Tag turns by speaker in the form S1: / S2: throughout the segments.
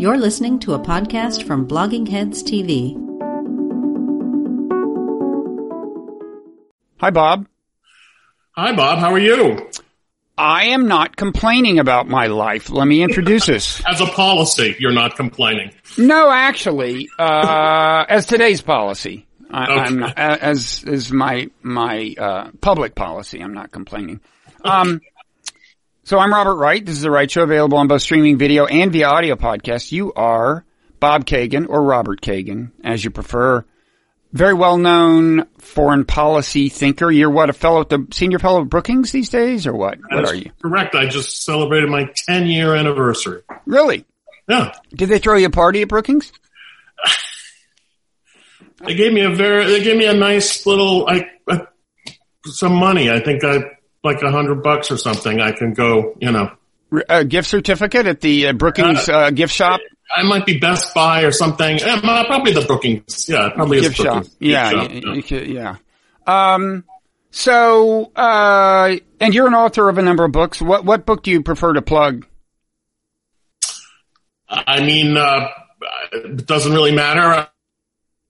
S1: You're listening to a podcast from Blogging Heads TV.
S2: Hi, Bob.
S3: Hi, Bob. How are you?
S2: I am not complaining about my life. Let me introduce us.
S3: As a policy, you're not complaining.
S2: No, actually, uh, as today's policy, I,
S3: Okay.
S2: I'm not, as is my my uh, public policy. I'm not complaining. Um, so I'm Robert Wright. This is the Wright Show, available on both streaming video and via audio podcast. You are Bob Kagan or Robert Kagan, as you prefer. Very well known foreign policy thinker. You're what a fellow at the senior fellow of Brookings these days, or what? What are you?
S3: Correct. I just celebrated my 10 year anniversary.
S2: Really?
S3: Yeah.
S2: Did they throw you a party at Brookings?
S3: They gave me a very, they gave me a nice little, like, uh, some money. I think I, like a hundred bucks or something. I can go, you know,
S2: A gift certificate at the uh, Brookings uh, gift shop?
S3: I might be Best Buy or something. Yeah, probably the Brookings. Yeah, probably
S2: gift shop.
S3: Brookings.
S2: Yeah,
S3: shop,
S2: y- y- y- yeah. Um, so, uh, and you're an author of a number of books. What what book do you prefer to plug?
S3: I mean, uh, it doesn't really matter.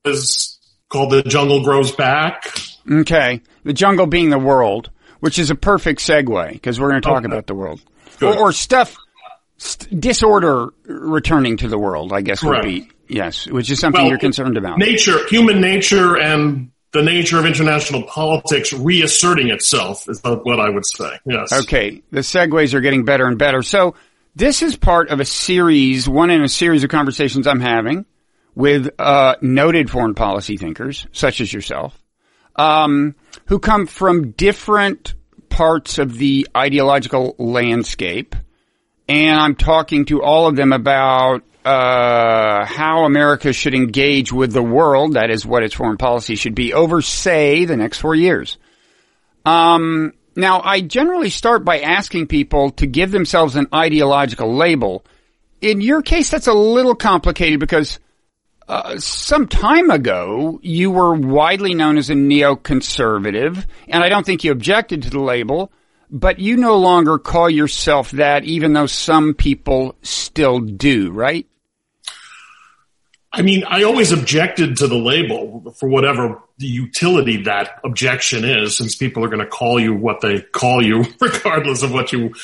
S3: It's called The Jungle Grows Back.
S2: Okay, the jungle being the world, which is a perfect segue because we're going to talk
S3: Okay.
S2: about the world or, or stuff st- disorder returning to the world. I guess
S3: Correct.
S2: would be yes, which is something
S3: Well,
S2: you're concerned about.
S3: nature, human nature, and the nature of international politics reasserting itself is what I would say. Yes.
S2: Okay, the segues are getting better and better. So this is part of a series, one in a series of conversations I'm having with uh, noted foreign policy thinkers, such as yourself, um, who come from different parts of the ideological landscape, and I'm talking to all of them about uh, how America should engage with the world. That is what its foreign policy should be over, say, the next four years. Um, now, I generally start by asking people to give themselves an ideological label. In your case, that's a little complicated because uh, some time ago you were widely known as a neoconservative, and I don't think you objected to the label. But you no longer call yourself that, even though some people still do, right?
S3: I mean, I always objected to the label for whatever the utility that objection is, since people are going to call you what they call you, regardless of what you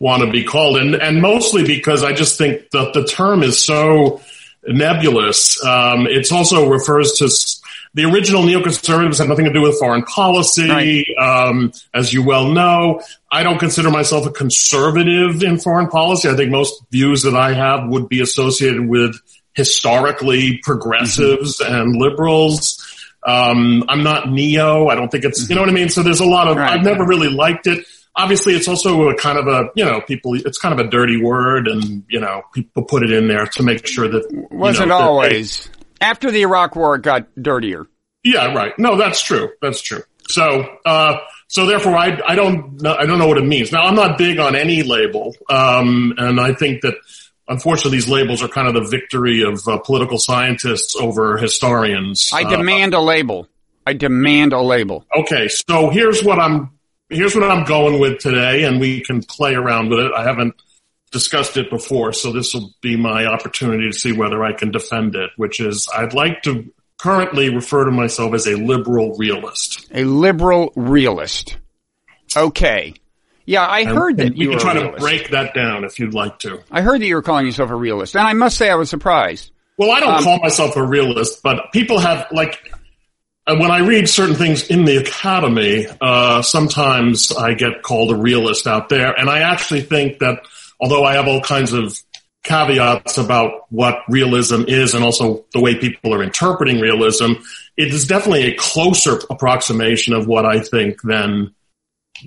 S3: want to be called. And, and mostly because I just think that the term is so nebulous. Um, it's also refers to s- the original neoconservatives had nothing to do with foreign policy.
S2: Right.
S3: Um, as you well know, I don't consider myself a conservative in foreign policy. I think most views that I have would be associated with historically progressives and liberals. Um, I'm not neo. I don't think it's, you know what I mean? So there's a lot of,
S2: Right.
S3: I've never really liked it. Obviously, it's also a kind of a, you know, people, it's kind of a dirty word and, you know, people put it in there to make sure that.
S2: Wasn't
S3: know, that they-
S2: always. After the Iraq War, it got dirtier.
S3: yeah, right. No, that's true. That's true. So, uh, so therefore, I, I don't, know, I don't know what it means. Now, I'm not big on any label, um, and I think that unfortunately these labels are kind of the victory of uh, political scientists over historians.
S2: I
S3: Uh,
S2: demand a label. I demand a label.
S3: okay, so here's what I'm, here's what I'm going with today, and we can play around with it. I haven't discussed it before, so this will be my opportunity to see whether I can defend it. Which is, I'd like to currently refer to myself as a liberal realist.
S2: A liberal realist. Okay. Yeah, I heard that
S3: And we
S2: you
S3: can try to break that down if you'd like to.
S2: I heard that you were calling yourself a realist, and I must say I was surprised.
S3: Well, I don't
S2: Um,
S3: call myself a realist, but people have like when I read certain things in the academy, uh, sometimes I get called a realist out there, and I actually think that although I have all kinds of caveats about what realism is and also the way people are interpreting realism, it is definitely a closer approximation of what I think than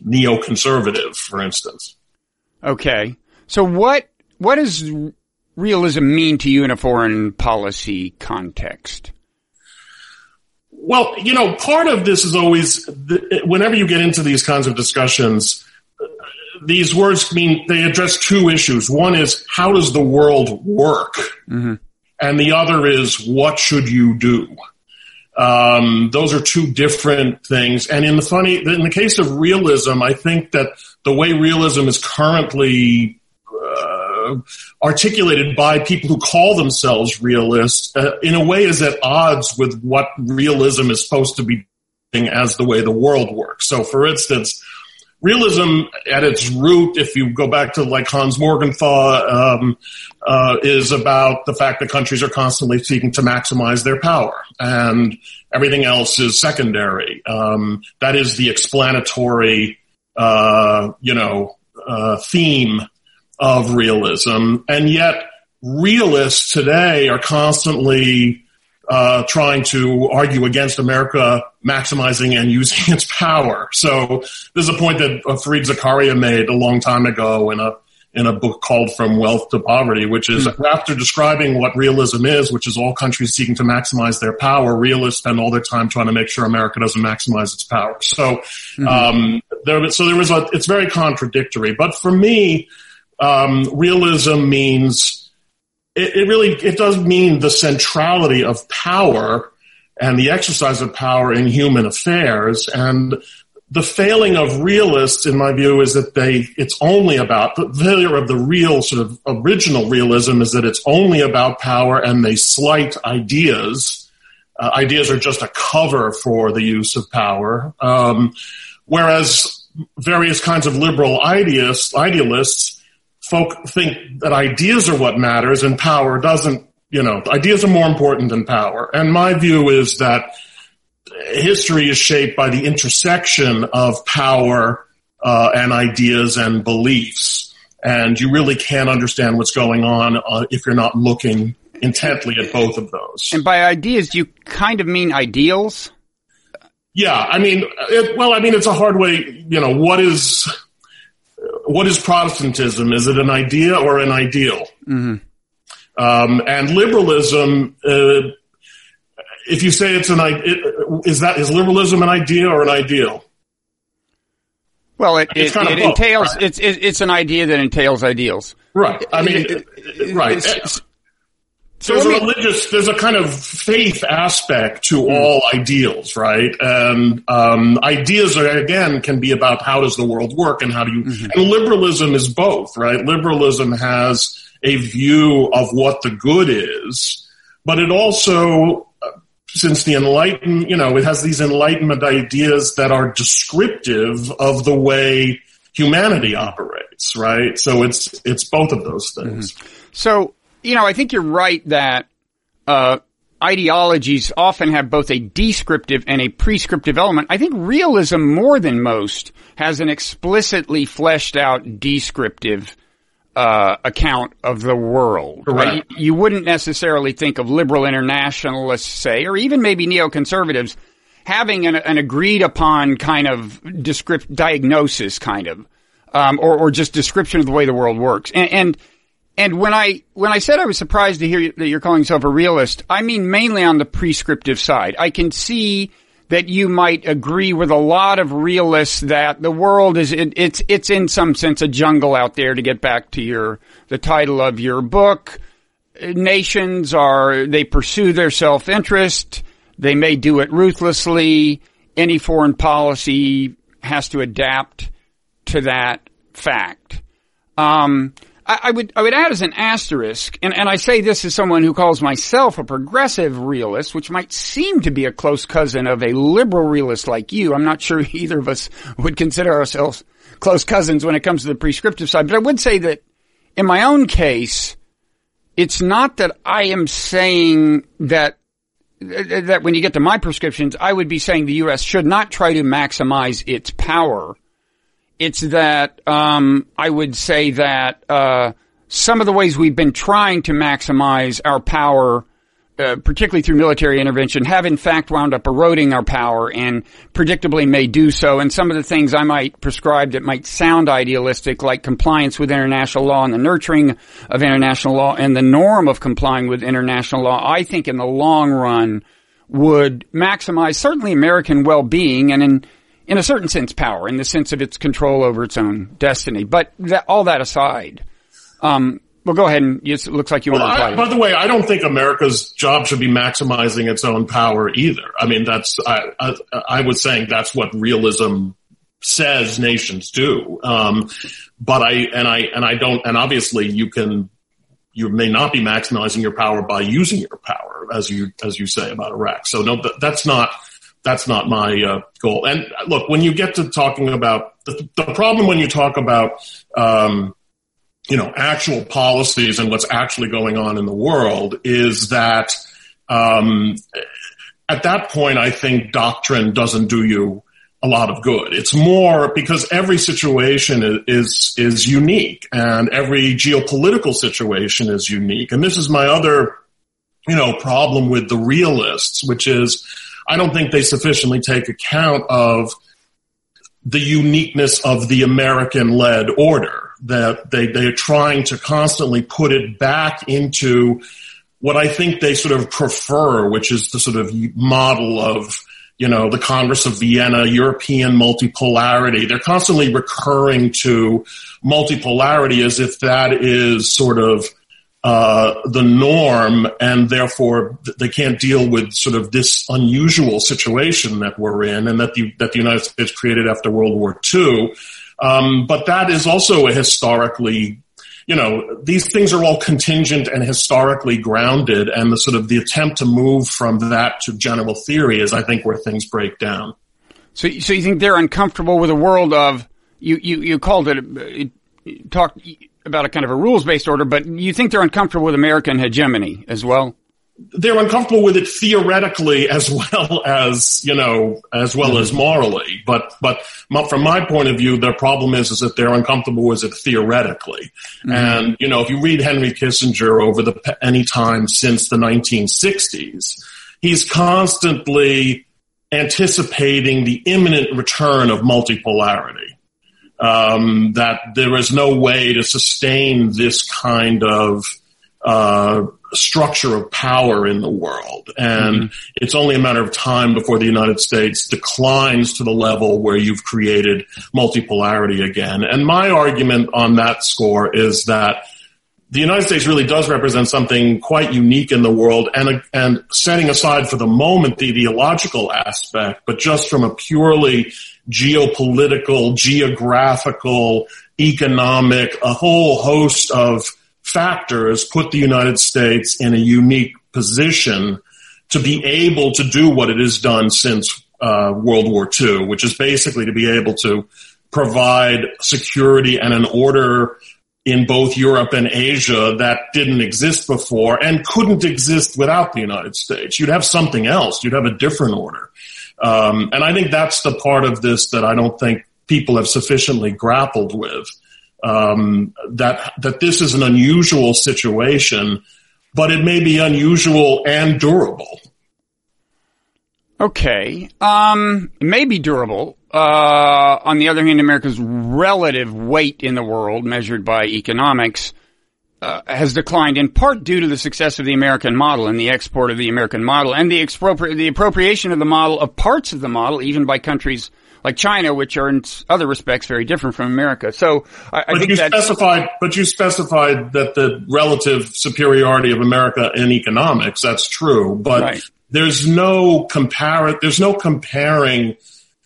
S3: neoconservative, for instance.
S2: Okay. So what what does realism mean to you in a foreign policy context?
S3: Well, you know, part of this is always the, whenever you get into these kinds of discussions, these words mean they address two issues. One is how does the world work, and the other is what should you do. Um, those are two different things. And in the funny, in the case of realism, I think that the way realism is currently articulated by people who call themselves realists uh, in a way is at odds with what realism is supposed to be as the way the world works. So, for instance, realism at its root, if you go back to like Hans Morgenthau, um, uh, is about the fact that countries are constantly seeking to maximize their power, and everything else is secondary. Um, that is the explanatory, uh, you know, uh, theme of realism, and yet realists today are constantly uh, trying to argue against America maximizing and using its power. So this is a point that uh, Fareed Zakaria made a long time ago in a in a book called From Wealth to Poverty, which is mm-hmm. after describing what realism is, which is all countries seeking to maximize their power, realists spend all their time trying to make sure America doesn't maximize its power. So, mm-hmm. um, there, so there was a, it's very contradictory. But for me, um, realism means it, it really it does mean the centrality of power and the exercise of power in human affairs and the failing of realists, in my view, is that they, it's only about, the failure of the real sort of original realism is that it's only about power and they slight ideas. Uh, ideas are just a cover for the use of power. Um, whereas various kinds of liberal ideas, idealists folk think that ideas are what matters and power doesn't, you know, ideas are more important than power. And my view is that history is shaped by the intersection of power uh, and ideas and beliefs. And you really can't understand what's going on uh, if you're not looking intently at both of those.
S2: And by ideas, do you kind of mean ideals?
S3: Yeah, I mean, it, well, I mean, it's a hard way, you know, what is, what is Protestantism? Is it an idea or an ideal? Mm-hmm. Um, and liberalism, uh, if you say it's an it, is that is liberalism an idea or an ideal?
S2: Well, it, it, it both, entails right? it's it's an idea that entails ideals.
S3: Right. I mean, right. So there's a religious, there's a kind of faith aspect to mm. all ideals, right? And um, ideas are, again can be about how does the world work and how do you. Mm-hmm. And liberalism is both, right? Liberalism has a view of what the good is, but it also, since the enlightenment, you know, it has these enlightenment ideas that are descriptive of the way humanity operates, right? So it's it's both of those things.
S2: Mm-hmm. So you know, I think you're right that uh, ideologies often have both a descriptive and a prescriptive element. I think realism, more than most, has an explicitly fleshed out descriptive uh, account of the world. Right? You, you, wouldn't necessarily think of liberal internationalists, say, or even maybe neoconservatives, having an, an agreed upon kind of descript diagnosis, kind of, um, or, or just description of the way the world works. and, and and when I when I said I was surprised to hear that you're calling yourself a realist, I mean mainly on the prescriptive side. I can see that you might agree with a lot of realists that the world is it, it's it's in some sense a jungle out there. To get back to your the title of your book, nations are they pursue their self interest. They may do it ruthlessly. Any foreign policy has to adapt to that fact. Um, I, I, would I would add as an asterisk, and, and I say this as someone who calls myself a progressive realist, which might seem to be a close cousin of a liberal realist like you. I'm not sure either of us would consider ourselves close cousins when it comes to the prescriptive side, but I would say that in my own case, it's not that I am saying that that when you get to my prescriptions, I would be saying the U.S. should not try to maximize its power it's that um, I would say that uh, some of the ways we've been trying to maximize our power, uh, particularly through military intervention, have in fact wound up eroding our power and predictably may do so. And some of the things I might prescribe that might sound idealistic, like compliance with international law and the nurturing of international law and the norm of complying with international law, I think in the long run would maximize certainly American well-being and in in a certain sense, power in the sense of its control over its own destiny. But that, all that aside, um, well, go ahead and it looks like you well, want to reply.
S3: by the way, I don't think America's job should be maximizing its own power either. I mean, that's I, I, I was saying that's what realism says nations do. Um, but I and I and I don't and obviously you can you may not be maximizing your power by using your power as you as you say about Iraq. So no, that's not that's not my uh, goal. And look, when you get to talking about the, the problem when you talk about um, you know actual policies and what's actually going on in the world is that um, at that point, I think doctrine doesn't do you a lot of good. It's more because every situation is, is, is unique and every geopolitical situation is unique. And this is my other, you know, problem with the realists, which is I don't think they sufficiently take account of the uniqueness of the American led order that they, they're trying to constantly put it back into what I think they sort of prefer, which is the sort of model of you know, the Congress of Vienna, European multipolarity. They're constantly recurring to multipolarity as if that is sort of uh, the norm, and therefore they can't deal with sort of this unusual situation that we're in, and that the that the United States created after World War II. Um, but that is also a historically you know, these things are all contingent and historically grounded, and the sort of the attempt to move from that to general theory is, I think, where things break down.
S2: So, so you think they're uncomfortable with a world of you? You, you called it, it talked about a kind of a rules based order, but you think they're uncomfortable with American hegemony as well?
S3: they're uncomfortable with it theoretically as well as you know as well as morally but but from my point of view their problem is is that they're uncomfortable with it theoretically mm-hmm. and you know if you read henry kissinger over the any time since the 1960s he's constantly anticipating the imminent return of multipolarity um, that there is no way to sustain this kind of uh, structure of power in the world. And mm-hmm. it's only a matter of time before the United States declines to the level where you've created multipolarity again. And my argument on that score is that the United States really does represent something quite unique in the world and, and setting aside for the moment the ideological aspect, but just from a purely geopolitical, geographical, economic, a whole host of factors put the United States in a unique position to be able to do what it has done since uh, World War II, which is basically to be able to provide security and an order in both Europe and Asia that didn't exist before and couldn't exist without the United States. You'd have something else. You'd have a different order. Um, and I think that's the part of this that I don't think people have sufficiently grappled with um, that that this is an unusual situation, but it may be unusual and durable.
S2: Okay, um, it may be durable. Uh, on the other hand, America's relative weight in the world, measured by economics, uh, has declined in part due to the success of the American model and the export of the American model and the, expropri- the appropriation of the model of parts of the model, even by countries like China, which are in other respects very different from America. So I, I think
S3: you
S2: that
S3: specified, but you specified that the relative superiority of America in economics. That's true, but right. there's no compare. There's no comparing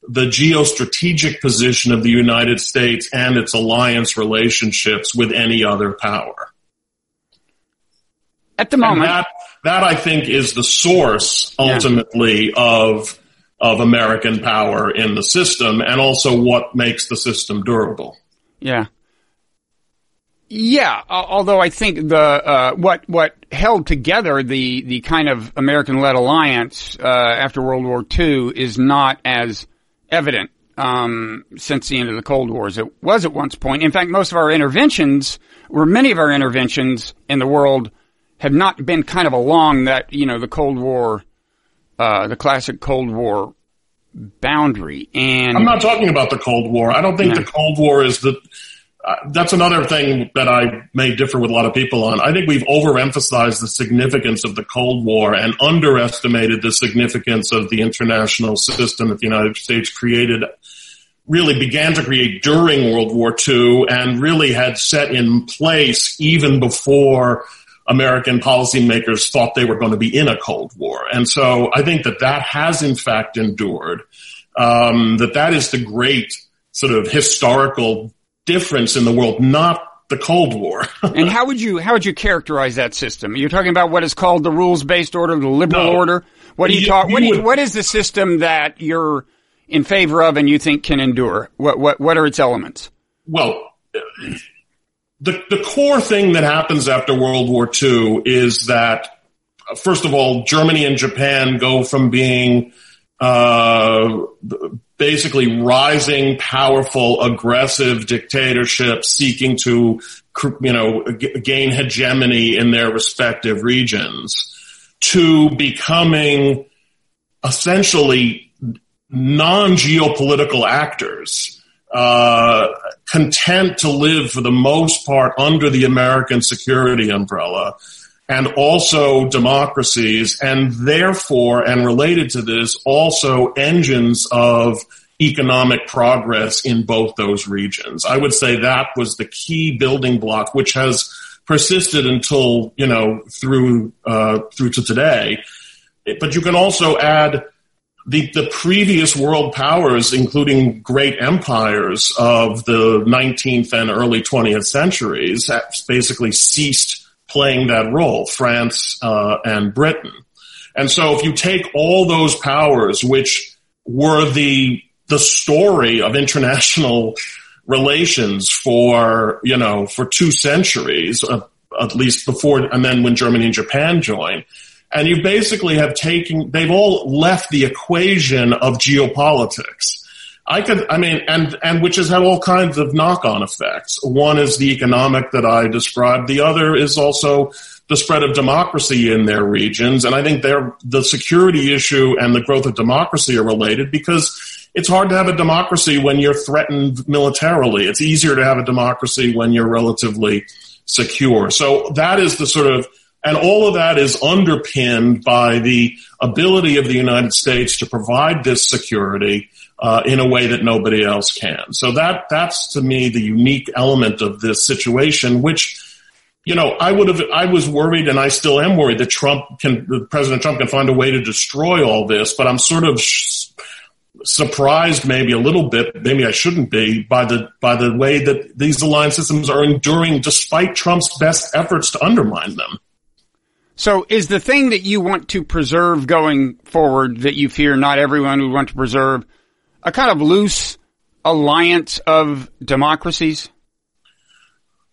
S3: the geostrategic position of the United States and its alliance relationships with any other power.
S2: At the moment,
S3: that, that I think is the source ultimately yeah. of of American power in the system and also what makes the system durable.
S2: Yeah. Yeah, although I think the uh, what what held together the the kind of American-led alliance uh, after World War II is not as evident um, since the end of the Cold War as it was at one point. In fact, most of our interventions, or many of our interventions in the world, have not been kind of along that you know the Cold War uh, the classic Cold War boundary. And
S3: I'm not talking about the Cold War. I don't think no. the Cold War is the. Uh, that's another thing that I may differ with a lot of people on. I think we've overemphasized the significance of the Cold War and underestimated the significance of the international system that the United States created really began to create during World War II and really had set in place even before American policymakers thought they were going to be in a Cold War. And so I think that that has in fact endured, um, that that is the great sort of historical difference in the world, not the Cold War.
S2: and how would you how would you characterize that system? You're talking about what is called the rules based order, the liberal
S3: No.
S2: order. What do you,
S3: You-
S2: talk?
S3: you
S2: What,
S3: would-
S2: what is the system that you're in favor of and you think can endure? What what what are its elements?
S3: well, the the core thing that happens after World War II is that first of all, Germany and Japan go from being uh, basically rising, powerful, aggressive dictatorships seeking to you know g- gain hegemony in their respective regions to becoming essentially non-geopolitical actors. Uh, content to live for the most part under the American security umbrella and also democracies and therefore and related to this also engines of economic progress in both those regions. I would say that was the key building block which has persisted until, you know, through uh, through to today. But you can also add the, the previous world powers, including great empires of the 19th and early 20th centuries, basically ceased playing that role, France uh, and Britain. And so if you take all those powers, which were the the story of international relations for you know for two centuries, uh, at least before, and then when Germany and Japan joined, and you basically have taken they've all left the equation of geopolitics. I could i mean and and which has had all kinds of knock-on effects. One is the economic that i described. The other is also the spread of democracy in their regions. And i think they're the security issue and the growth of democracy are related because it's hard to have a democracy when you're threatened militarily. It's easier to have a democracy when you're relatively secure. So that is the sort of and all of that is underpinned by the ability of the United States to provide this security uh, in a way that nobody else can. So that that's to me the unique element of this situation, which you know I would have I was worried and I still am worried that Trump can President Trump can find a way to destroy all this, but I'm sort of surprised maybe a little bit maybe I shouldn't be by the by the way that these alliance systems are enduring despite Trump's best efforts to undermine them.
S2: So is the thing that you want to preserve going forward that you fear not everyone would want to preserve a kind of loose alliance of democracies?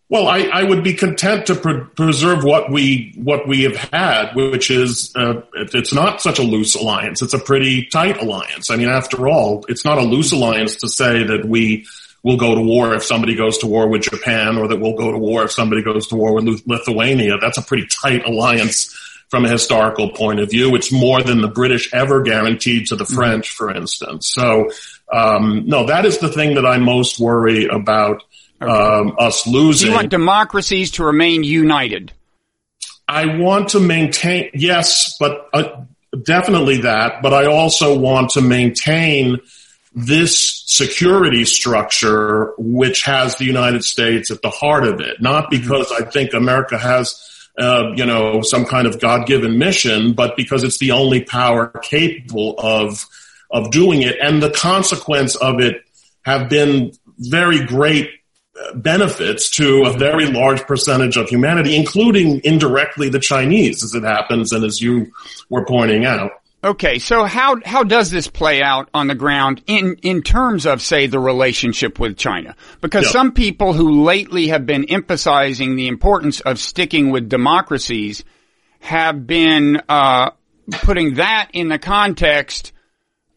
S3: Well, I, I would be content to pre- preserve what we what we have had, which is uh, it's not such a loose alliance. It's a pretty tight alliance. I mean, after all, it's not a loose alliance to say that we will go to war if somebody goes to war with Japan, or that we'll go to war if somebody goes to war with Lithuania. That's a pretty tight alliance from a historical point of view. It's more than the British ever guaranteed to the French, for instance. So, um, no, that is the thing that I most worry about um, us
S2: Do
S3: losing.
S2: you want democracies to remain united?
S3: I want to maintain, yes, but uh, definitely that. But I also want to maintain this security structure, which has the United States at the heart of it. Not mm-hmm. because I think America has, uh, you know, some kind of God-given mission, but because it's the only power capable of of doing it, and the consequence of it have been very great uh, benefits to a mm-hmm. very large percentage of humanity, including indirectly the Chinese, as it happens, and as you were pointing out.
S2: Okay, so how how does this play out on the ground in in terms of say the relationship with China? Because
S3: Yeah.
S2: some people who lately have been emphasizing the importance of sticking with democracies have been uh, putting that in the context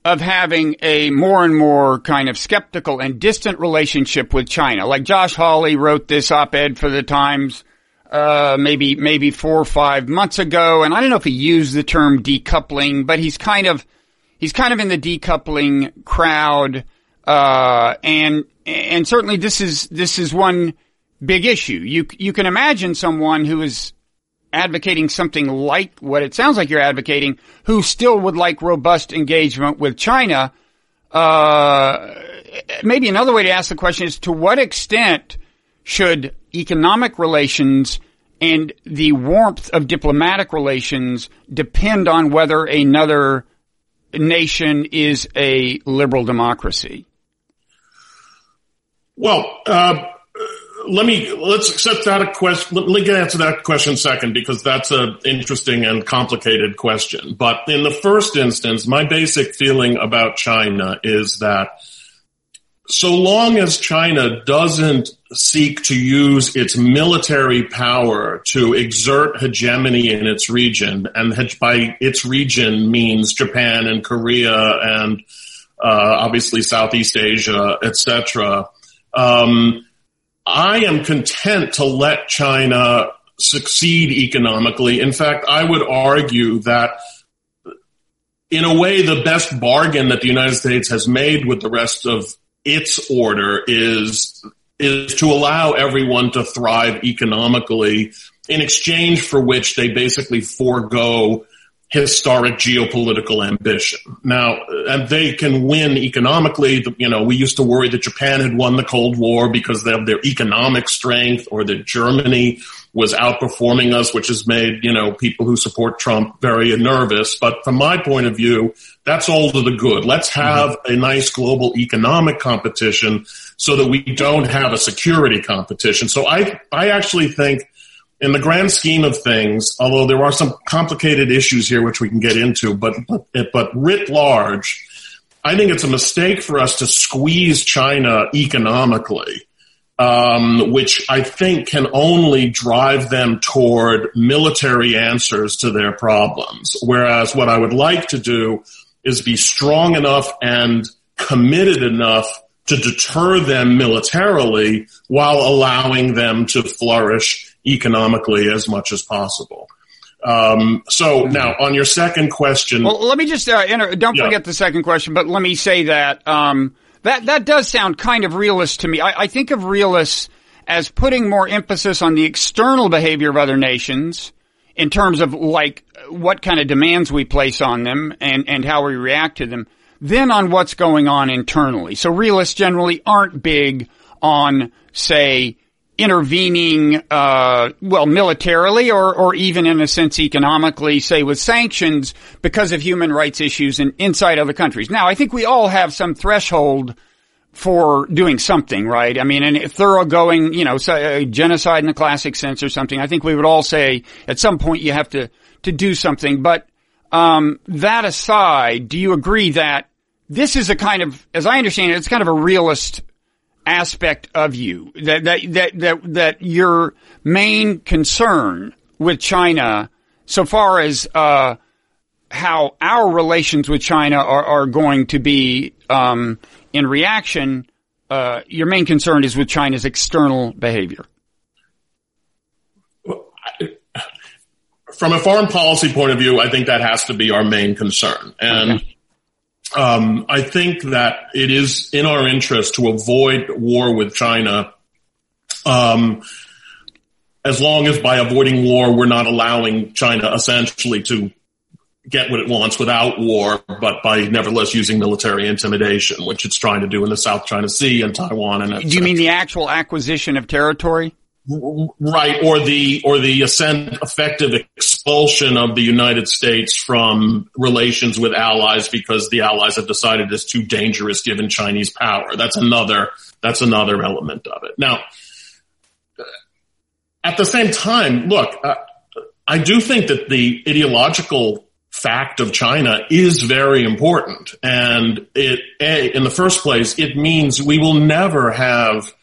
S2: of having a more and more kind of skeptical and distant relationship with China. Like Josh Hawley wrote this op-ed for the Times uh, maybe maybe four or five months ago, and I don't know if he used the term decoupling, but he's kind of he's kind of in the decoupling crowd, uh, and and certainly this is this is one big issue. You you can imagine someone who is advocating something like what it sounds like you're advocating, who still would like robust engagement with China. Uh, maybe another way to ask the question is to what extent should economic relations and the warmth of diplomatic relations depend on whether another nation is a liberal democracy?
S3: Well, uh, let me let's accept that a question. Let me answer that question second because that's an interesting and complicated question. But in the first instance, my basic feeling about China is that so long as China doesn't seek to use its military power to exert hegemony in its region, and by its region means Japan and Korea and uh, obviously Southeast Asia, etc. Um, I am content to let China succeed economically. In fact, I would argue that in a way, the best bargain that the United States has made with the rest of its order is is to allow everyone to thrive economically in exchange for which they basically forego historic geopolitical ambition. Now, and they can win economically. You know, we used to worry that Japan had won the Cold War because of their economic strength or that Germany was outperforming us, which has made, you know, people who support Trump very nervous. But from my point of view, that's all to the good. Let's have mm-hmm. a nice global economic competition so that we don't have a security competition. So I, I actually think in the grand scheme of things, although there are some complicated issues here which we can get into, but but, but writ large, I think it's a mistake for us to squeeze China economically, um, which I think can only drive them toward military answers to their problems. Whereas what I would like to do is be strong enough and committed enough to deter them militarily while allowing them to flourish economically as much as possible. Um, so now on your second question.
S2: Well, let me just, uh, enter, don't yeah. forget the second question, but let me say that, um, that, that does sound kind of realist to me. I, I think of realists as putting more emphasis on the external behavior of other nations in terms of like what kind of demands we place on them and, and how we react to them than on what's going on internally. So realists generally aren't big on, say, intervening, uh, well, militarily or, or even in a sense economically, say with sanctions because of human rights issues in, inside other countries. Now, I think we all have some threshold for doing something, right? I mean, a thoroughgoing, you know, say, genocide in the classic sense or something. I think we would all say at some point you have to, to do something. But, um, that aside, do you agree that this is a kind of, as I understand it, it's kind of a realist aspect of you that that that that, that your main concern with China, so far as uh, how our relations with China are, are going to be um, in reaction, uh, your main concern is with China's external behavior.
S3: From a foreign policy point of view, I think that has to be our main concern, and. Okay um, I think that it is in our interest to avoid war with China. Um, as long as by avoiding war, we're not allowing China essentially to get what it wants without war, but by nevertheless using military intimidation, which it's trying to do in the South China Sea and Taiwan. And
S2: do you mean the actual acquisition of territory?
S3: Right, or the or the ascent, effective expulsion of the United States from relations with allies because the allies have decided it's too dangerous given Chinese power. That's another that's another element of it. Now, at the same time, look, uh, I do think that the ideological fact of China is very important, and it a in the first place it means we will never have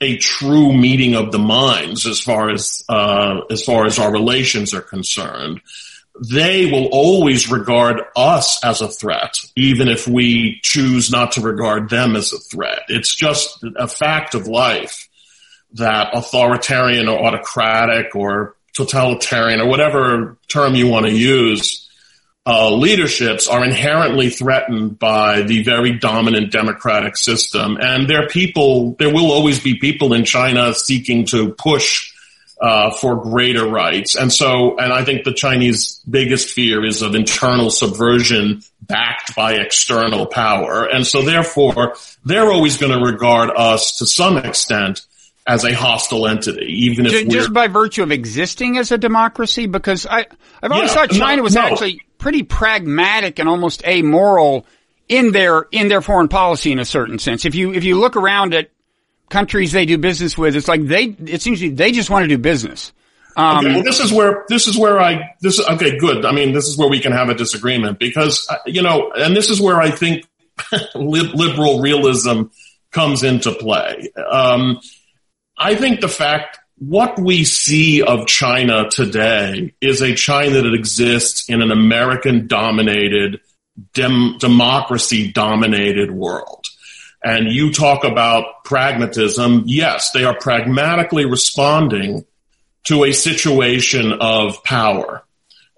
S3: a true meeting of the minds as far as uh, as far as our relations are concerned. They will always regard us as a threat, even if we choose not to regard them as a threat. It's just a fact of life that authoritarian or autocratic or totalitarian or whatever term you want to use uh, leaderships are inherently threatened by the very dominant democratic system. And there are people, there will always be people in China seeking to push uh, for greater rights. And so, and I think the Chinese biggest fear is of internal subversion backed by external power. And so therefore, they're always going to regard us to some extent as a hostile entity, even if
S2: just, just by virtue of existing as a democracy. Because I, I've always yeah, thought China no, was no. actually pretty pragmatic and almost amoral in their in their foreign policy in a certain sense. If you if you look around at countries they do business with, it's like they, it seems to me they just want to do business. Um,
S3: okay, well, this is where this is where I this okay good. I mean, this is where we can have a disagreement because uh, you know, and this is where I think liberal realism comes into play. Um, I think the fact what we see of China today is a China that exists in an American dominated, dem- democracy dominated world. And you talk about pragmatism. Yes, they are pragmatically responding to a situation of power.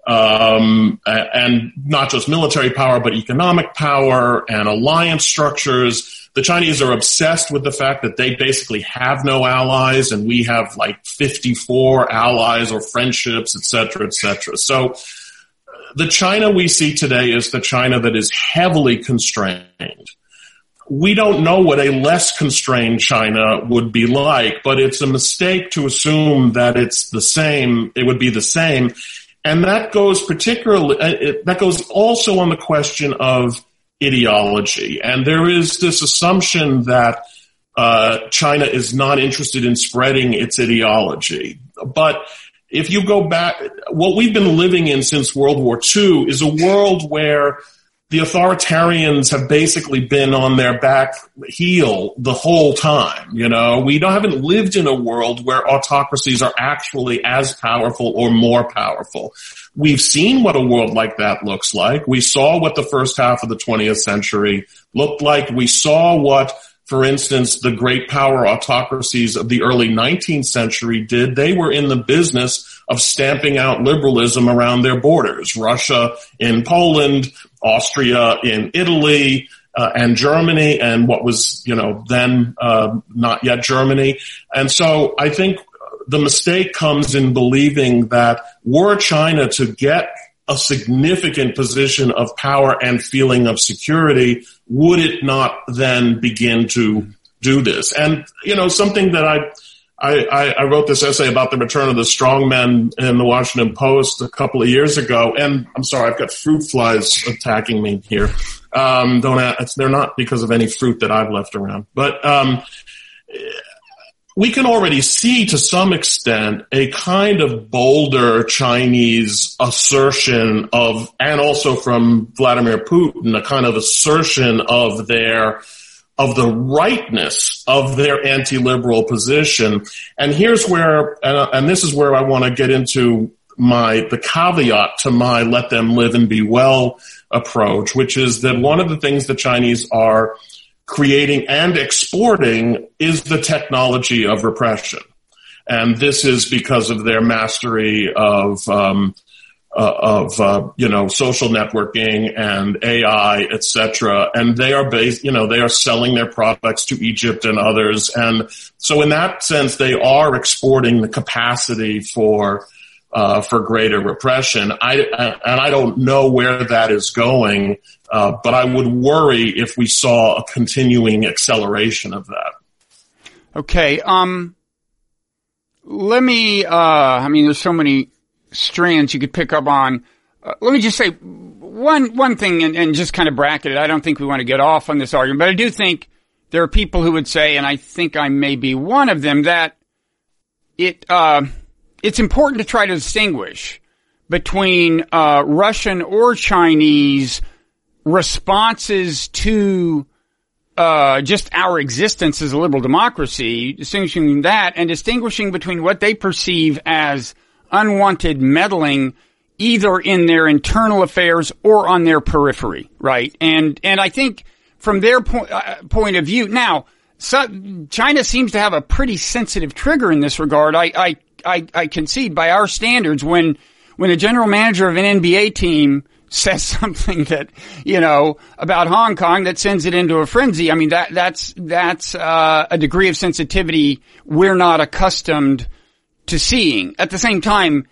S3: Um, and not just military power, but economic power and alliance structures. The Chinese are obsessed with the fact that they basically have no allies, and we have like 54 allies or friendships, et cetera, et cetera. So the China we see today is the China that is heavily constrained we don't know what a less constrained China would be like, but it's a mistake to assume that it's the same, it would be the same. And that goes particularly, uh, that goes also on the question of ideology. And there is this assumption that uh, China is not interested in spreading its ideology. But if you go back, what we've been living in since World War II is a world where the authoritarians have basically been on their back heel the whole time. You know, we don't, haven't lived in a world where autocracies are actually as powerful or more powerful. We've seen what a world like that looks like. We saw what the first half of the 20th century looked like. We saw what for instance, the great power autocracies of the early 19th century did. They were in the business of stamping out liberalism around their borders. Russia in Poland, Austria in Italy, uh, and Germany, and what was, you know, then uh, not yet Germany. And so I think the mistake comes in believing that were China to get a significant position of power and feeling of security, would it not then begin to do this? And, you know, something that I, I, I, wrote this essay about the return of the strongmen in the Washington Post a couple of years ago, and I'm sorry, I've got fruit flies attacking me here. Um, don't ask, they're not because of any fruit that I've left around, but um, we can already see to some extent a kind of bolder Chinese assertion of, and also from Vladimir Putin, a kind of assertion of their of the rightness of their anti-liberal position. And here's where, and, and this is where I want to get into my, the caveat to my let them live and be well approach, which is that one of the things the Chinese are creating and exporting is the technology of repression. And this is because of their mastery of, um, uh, of uh, you know social networking and AI, etc. And they are based, you know, they are selling their products to Egypt and others, and so in that sense, they are exporting the capacity for uh, for greater repression. I and I don't know where that is going, uh, but I would worry if we saw a continuing acceleration of that.
S2: Okay. Um. Let me. Uh. I mean, there's so many strands you could pick up on. Uh, let me just say one one thing and, and just kind of bracket it. I don't think we want to get off on this argument, but I do think there are people who would say, and I think I may be one of them, that it uh, it's important to try to distinguish between uh, Russian or Chinese responses to uh, just our existence as a liberal democracy, distinguishing that and distinguishing between what they perceive as unwanted meddling either in their internal affairs or on their periphery, right? And and I think from their point uh, point of view, now so China seems to have a pretty sensitive trigger in this regard. I, I I I concede by our standards when when a general manager of an NBA team says something that you know about Hong Kong that sends it into a frenzy. I mean that that's that's uh, a degree of sensitivity we're not accustomed to seeing. At the same time,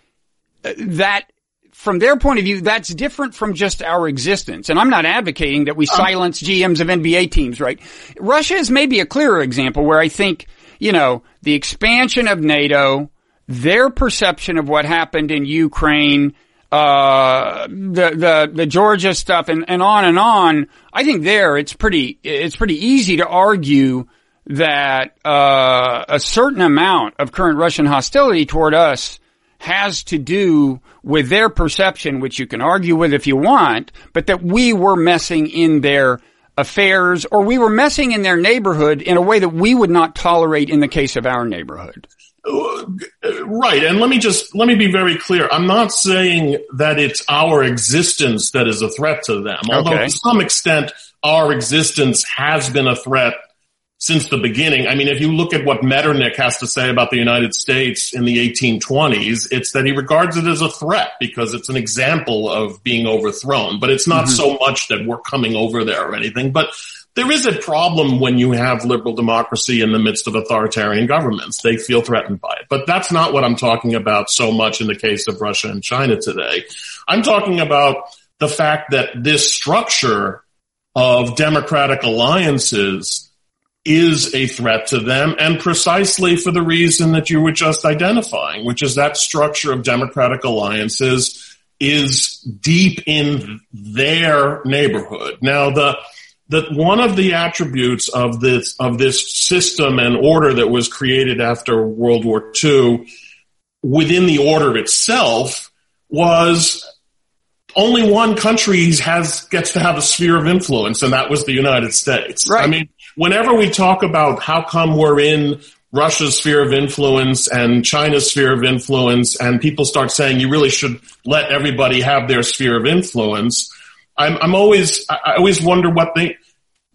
S2: uh, that from their point of view, that's different from just our existence. And I'm not advocating that we um, silence GMs of NBA teams, right? Russia is maybe a clearer example where I think, you know, the expansion of NATO, their perception of what happened in Ukraine, uh, the, the, the Georgia stuff and, and on and on. I think there it's pretty, it's pretty easy to argue that uh, a certain amount of current Russian hostility toward us has to do with their perception, which you can argue with if you want, but that we were messing in their affairs or we were messing in their neighborhood in a way that we would not tolerate in the case of our neighborhood.
S3: Uh, right. And let me just, let me be very clear. I'm not saying that it's our existence that is a threat to them, although
S2: Okay.
S3: to some extent our existence has been a threat since the beginning. I mean, if you look at what Metternich has to say about the United States in the 1820s, it's that he regards it as a threat because it's an example of being overthrown. But it's not mm-hmm. so much that we're coming over there or anything. But there is a problem when you have liberal democracy in the midst of authoritarian governments. They feel threatened by it. But that's not what I'm talking about so much in the case of Russia and China today. I'm talking about the fact that this structure of democratic alliances is a threat to them and precisely for the reason that you were just identifying, which is that structure of democratic alliances is deep in their neighborhood. Now the that one of the attributes of this of this system and order that was created after World War II within the order itself was only one country has gets to have a sphere of influence, and that was the United States.
S2: Right.
S3: I mean, whenever we talk about how come we're in Russia's sphere of influence and China's sphere of influence, and people start saying you really should let everybody have their sphere of influence, I'm, I'm always I always wonder what they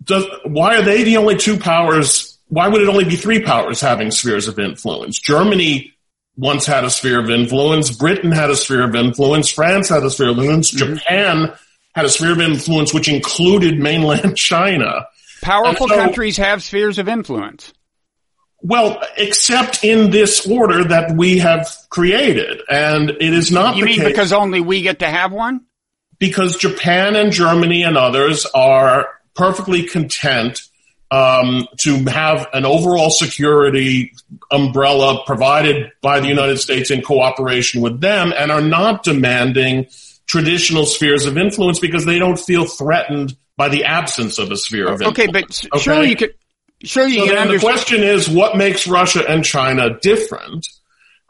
S3: does. Why are they the only two powers? Why would it only be three powers having spheres of influence? Germany once had a sphere of influence. Britain had a sphere of influence. France had a sphere of influence. Mm-hmm. Japan had a sphere of influence, which included mainland China.
S2: Powerful
S3: so-
S2: countries have spheres of influence.
S3: Well, except in this order that we have created, and it is not
S2: You mean
S3: case
S2: because only we get to have one?
S3: Because Japan and Germany and others are perfectly content um, to have an overall security umbrella provided by the United States in cooperation with them, and are not demanding traditional spheres of influence because they don't feel threatened by the absence of a sphere of influence.
S2: Okay, but
S3: Okay?
S2: surely you could, surely you
S3: So
S2: can
S3: then the question is, what makes Russia and China different?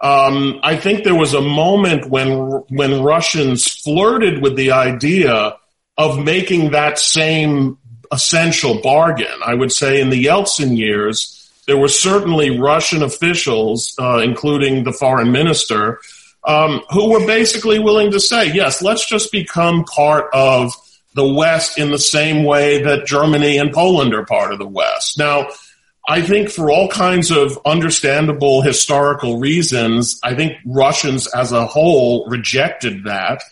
S3: Um, I think there was a moment when when Russians flirted with the idea of making that same essential bargain. I would say in the Yeltsin years, there were certainly Russian officials, uh, including the foreign minister, um, who were basically willing to say, yes, let's just become part of the West in the same way that Germany and Poland are part of the West. Now, I think for all kinds of understandable historical reasons, I think Russians as a whole rejected that.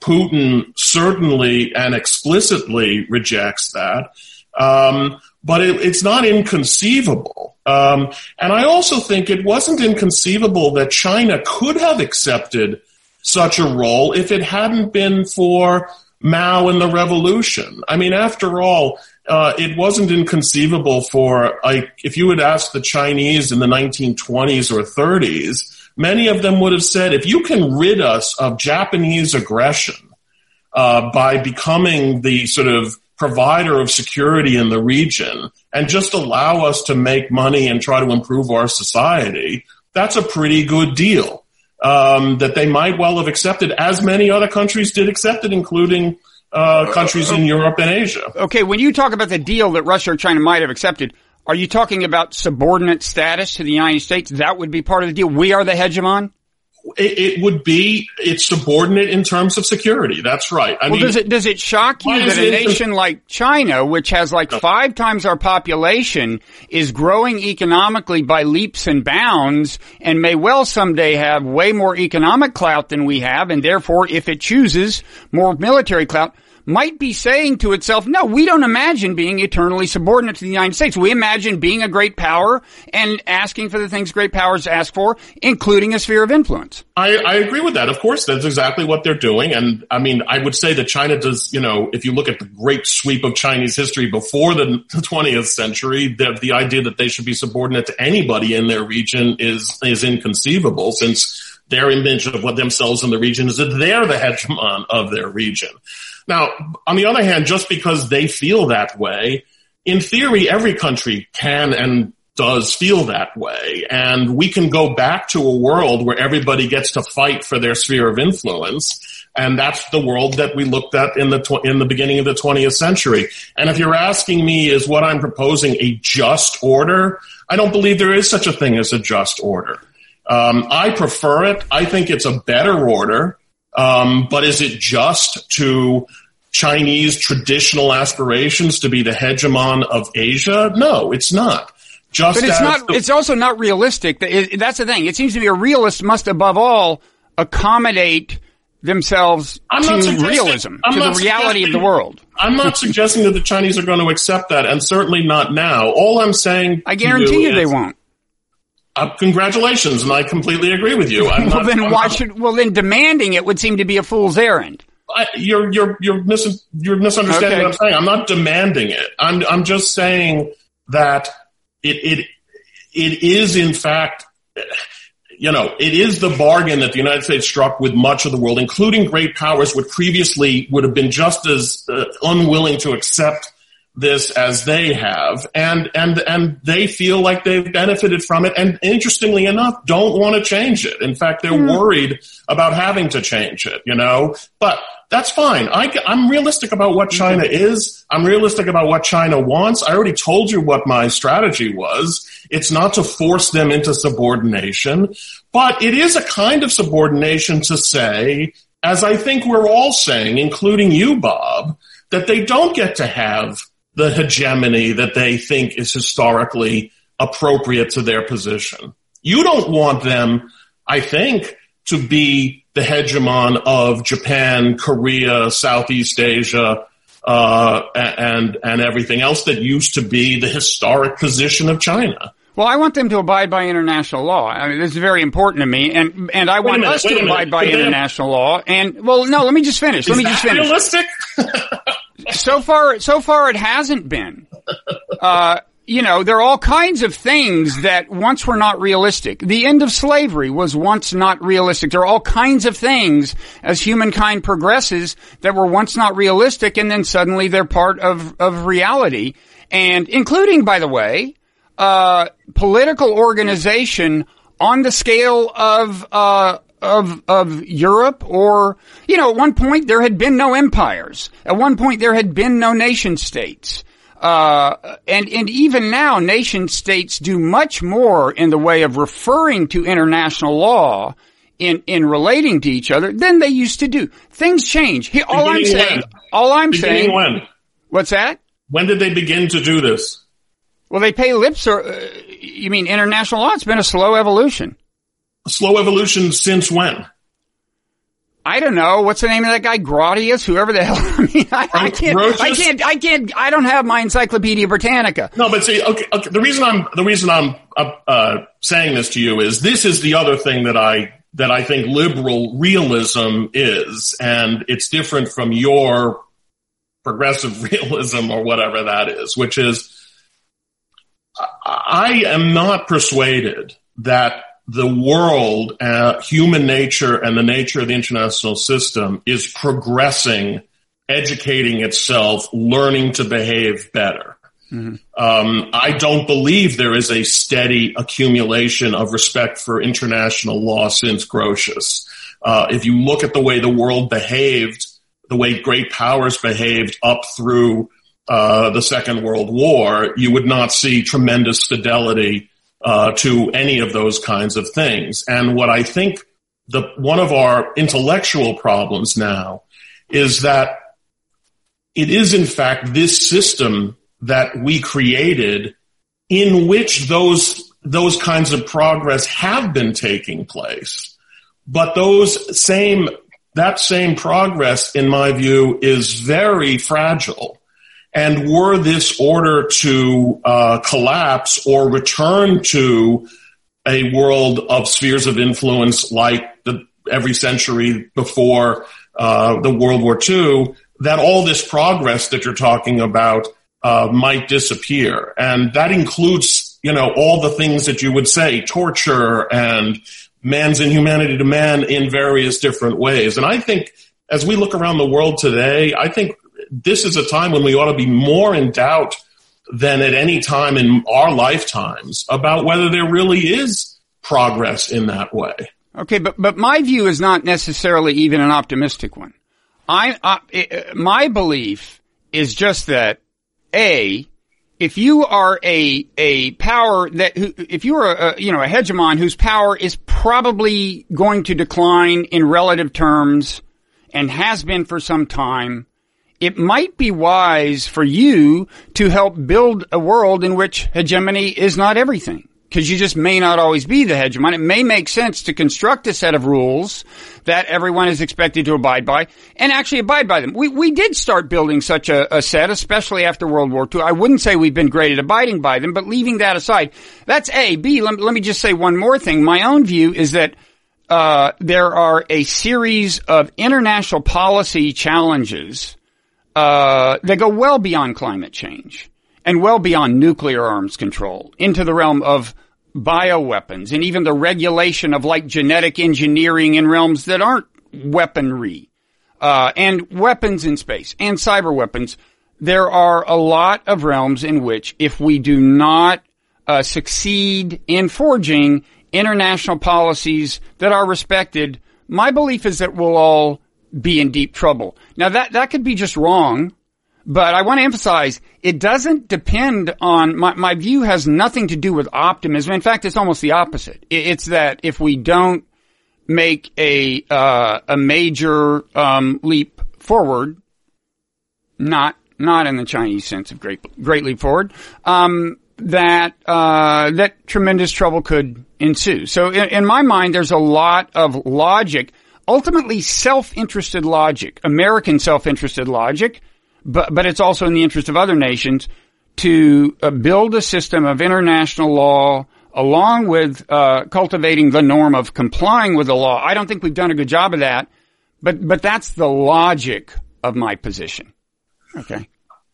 S3: Putin certainly and explicitly rejects that. Um, but it, it's not inconceivable. Um, and I also think it wasn't inconceivable that China could have accepted such a role if it hadn't been for Mao and the revolution. I mean, after all, uh, it wasn't inconceivable for like if you had asked the Chinese in the 1920s or 30s, many of them would have said, if you can rid us of Japanese aggression uh, by becoming the sort of provider of security in the region and just allow us to make money and try to improve our society, that's a pretty good deal. Um, that they might well have accepted, as many other countries did accept it, including uh, countries in Europe and Asia.
S2: Okay, when you talk about the deal that Russia or China might have accepted, are you talking about subordinate status to the United States? That would be part of the deal. We are the hegemon.
S3: It, it would be it's subordinate in terms of security. That's right. I
S2: Well,
S3: mean,
S2: does it does it shock you that a nation like China, which has like five times our population, is growing economically by leaps and bounds, and may well someday have way more economic clout than we have, and therefore, if it chooses, more military clout? Might be saying to itself, no, we don't imagine being eternally subordinate to the United States. We imagine being a great power and asking for the things great powers ask for, including a sphere of influence.
S3: I, I agree with that. Of course, that's exactly what they're doing. And I mean, I would say that China does, you know, if you look at the great sweep of Chinese history before the 20th century, the, the idea that they should be subordinate to anybody in their region is, is inconceivable since their image of what themselves in the region is that they're the hegemon of their region. Now, on the other hand, just because they feel that way, in theory, every country can and does feel that way. And we can go back to a world where everybody gets to fight for their sphere of influence. And that's the world that we looked at in the, tw- in the beginning of the 20th century. And if you're asking me, is what I'm proposing a just order? I don't believe there is such a thing as a just order. Um, I prefer it. I think it's a better order. Um, but is it just to Chinese traditional aspirations to be the hegemon of Asia? No, it's not.
S2: Just but it's not. The, it's also not realistic. That's the thing. It seems to be a realist must, above all, accommodate themselves I'm to realism, I'm to the reality of the world.
S3: I'm not suggesting that the Chinese are going to accept that, and certainly not now. All I'm saying,
S2: I guarantee you,
S3: is,
S2: they won't.
S3: Uh, congratulations, and I completely agree with you.
S2: well,
S3: not,
S2: then why should? Well, then demanding it would seem to be a fool's errand.
S3: I, you're you're you're, mis- you're misunderstanding okay. what I'm saying. I'm not demanding it. I'm I'm just saying that it it it is in fact you know, it is the bargain that the United States struck with much of the world, including great powers, which previously would have been just as uh, unwilling to accept this as they have, and and and they feel like they've benefited from it, and interestingly enough, don't want to change it. In fact, they're mm. worried about having to change it. You know, but that's fine. I, am realistic about what China is. I'm realistic about what China wants. I already told you what my strategy was. It's not to force them into subordination, but it is a kind of subordination to say, as I think we're all saying, including you, Bob, that they don't get to have the hegemony that they think is historically appropriate to their position. You don't want them, I think, to be the hegemon of Japan, Korea, Southeast Asia, uh, and and everything else that used to be the historic position of China.
S2: Well, I want them to abide by international law. I mean, this is very important to me, and and I want minute, us to abide by international law. And well, no, let me just finish.
S3: Is
S2: let me just finish.
S3: Realistic.
S2: so far, so far, it hasn't been. Uh, you know, there are all kinds of things that once were not realistic. The end of slavery was once not realistic. There are all kinds of things as humankind progresses that were once not realistic and then suddenly they're part of, of reality. And including, by the way, uh, political organization on the scale of, uh, of of Europe or you know at one point there had been no empires at one point there had been no nation states uh, and and even now, nation states do much more in the way of referring to international law in in relating to each other than they used to do. Things change. He, all I'm saying, when? all I'm
S3: Beginning
S2: saying,
S3: when?
S2: What's that?
S3: When did they begin to do this?
S2: Well, they pay lips. Or uh, you mean international law? It's been a slow evolution.
S3: Slow evolution since when?
S2: I don't know. What's the name of that guy? Grotius? Whoever the hell. I mean, I, I can't, I can't, I can't, I don't have my Encyclopedia Britannica.
S3: No, but see, okay, okay the reason I'm, the reason I'm, uh, uh, saying this to you is this is the other thing that I, that I think liberal realism is, and it's different from your progressive realism or whatever that is, which is, I am not persuaded that the world, uh, human nature, and the nature of the international system is progressing, educating itself, learning to behave better. Mm-hmm. Um, I don't believe there is a steady accumulation of respect for international law since Grotius. Uh, if you look at the way the world behaved, the way great powers behaved up through uh, the Second World War, you would not see tremendous fidelity uh, to any of those kinds of things. And what I think the one of our intellectual problems now is that it is in fact this system that we created in which those those kinds of progress have been taking place. But those same that same progress, in my view, is very fragile. And were this order to uh, collapse or return to a world of spheres of influence like the, every century before uh, the World War II, that all this progress that you're talking about uh, might disappear, and that includes, you know, all the things that you would say, torture and man's inhumanity to man in various different ways. And I think as we look around the world today, I think this is a time when we ought to be more in doubt than at any time in our lifetimes about whether there really is progress in that way.
S2: Okay, but but my view is not necessarily even an optimistic one. I uh, my belief is just that a if you are a a power that if you are a, you know a hegemon whose power is probably going to decline in relative terms and has been for some time it might be wise for you to help build a world in which hegemony is not everything. Because you just may not always be the hegemon. It may make sense to construct a set of rules that everyone is expected to abide by and actually abide by them. We, we did start building such a, a set, especially after World War II. I wouldn't say we've been great at abiding by them, but leaving that aside, that's A. B, let, let me just say one more thing. My own view is that uh, there are a series of international policy challenges uh, they go well beyond climate change and well beyond nuclear arms control into the realm of bioweapons and even the regulation of like genetic engineering in realms that aren't weaponry, uh, and weapons in space and cyber weapons. There are a lot of realms in which if we do not uh, succeed in forging international policies that are respected, my belief is that we'll all be in deep trouble. Now that, that could be just wrong, but I want to emphasize it doesn't depend on my, my view has nothing to do with optimism. In fact, it's almost the opposite. It's that if we don't make a, uh, a major, um, leap forward, not, not in the Chinese sense of great, great leap forward, um, that, uh, that tremendous trouble could ensue. So in, in my mind, there's a lot of logic ultimately self-interested logic, American self-interested logic, but, but it's also in the interest of other nations to uh, build a system of international law along with uh, cultivating the norm of complying with the law. I don't think we've done a good job of that, but but that's the logic of my position. Okay.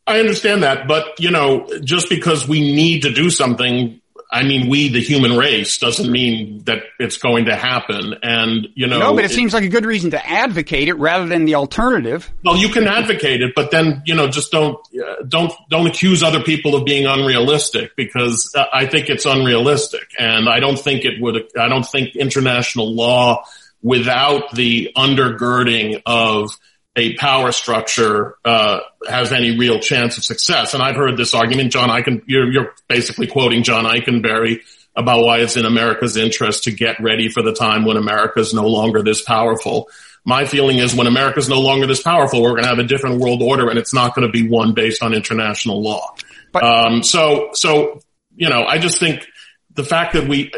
S3: I understand that, but you know, just because we need to do something I mean, we, the human race, doesn't mean that it's going to happen. And, you know.
S2: No, but it, it, seems like a good reason to advocate it rather than the alternative.
S3: Well, you can advocate it, but then, you know, just don't, uh, don't, don't accuse other people of being unrealistic because uh, I think it's unrealistic. And I don't think it would, I don't think international law without the undergirding of a power structure uh, has any real chance of success. And I've heard this argument, John Eichen, you're, you're basically quoting John Ikenberry about why it's in America's interest to get ready for the time when America is no longer this powerful. My feeling is when America is no longer this powerful, we're going to have a different world order, and it's not going to be one based on international law. But, um, so, so you know, I just think the fact that we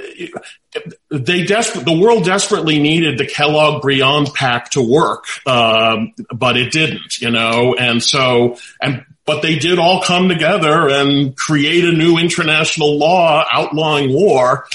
S3: they des- the world desperately needed the Kellogg Briand Pact to work, um, but it didn't, you know, and so and but they did all come together and create a new international law outlawing war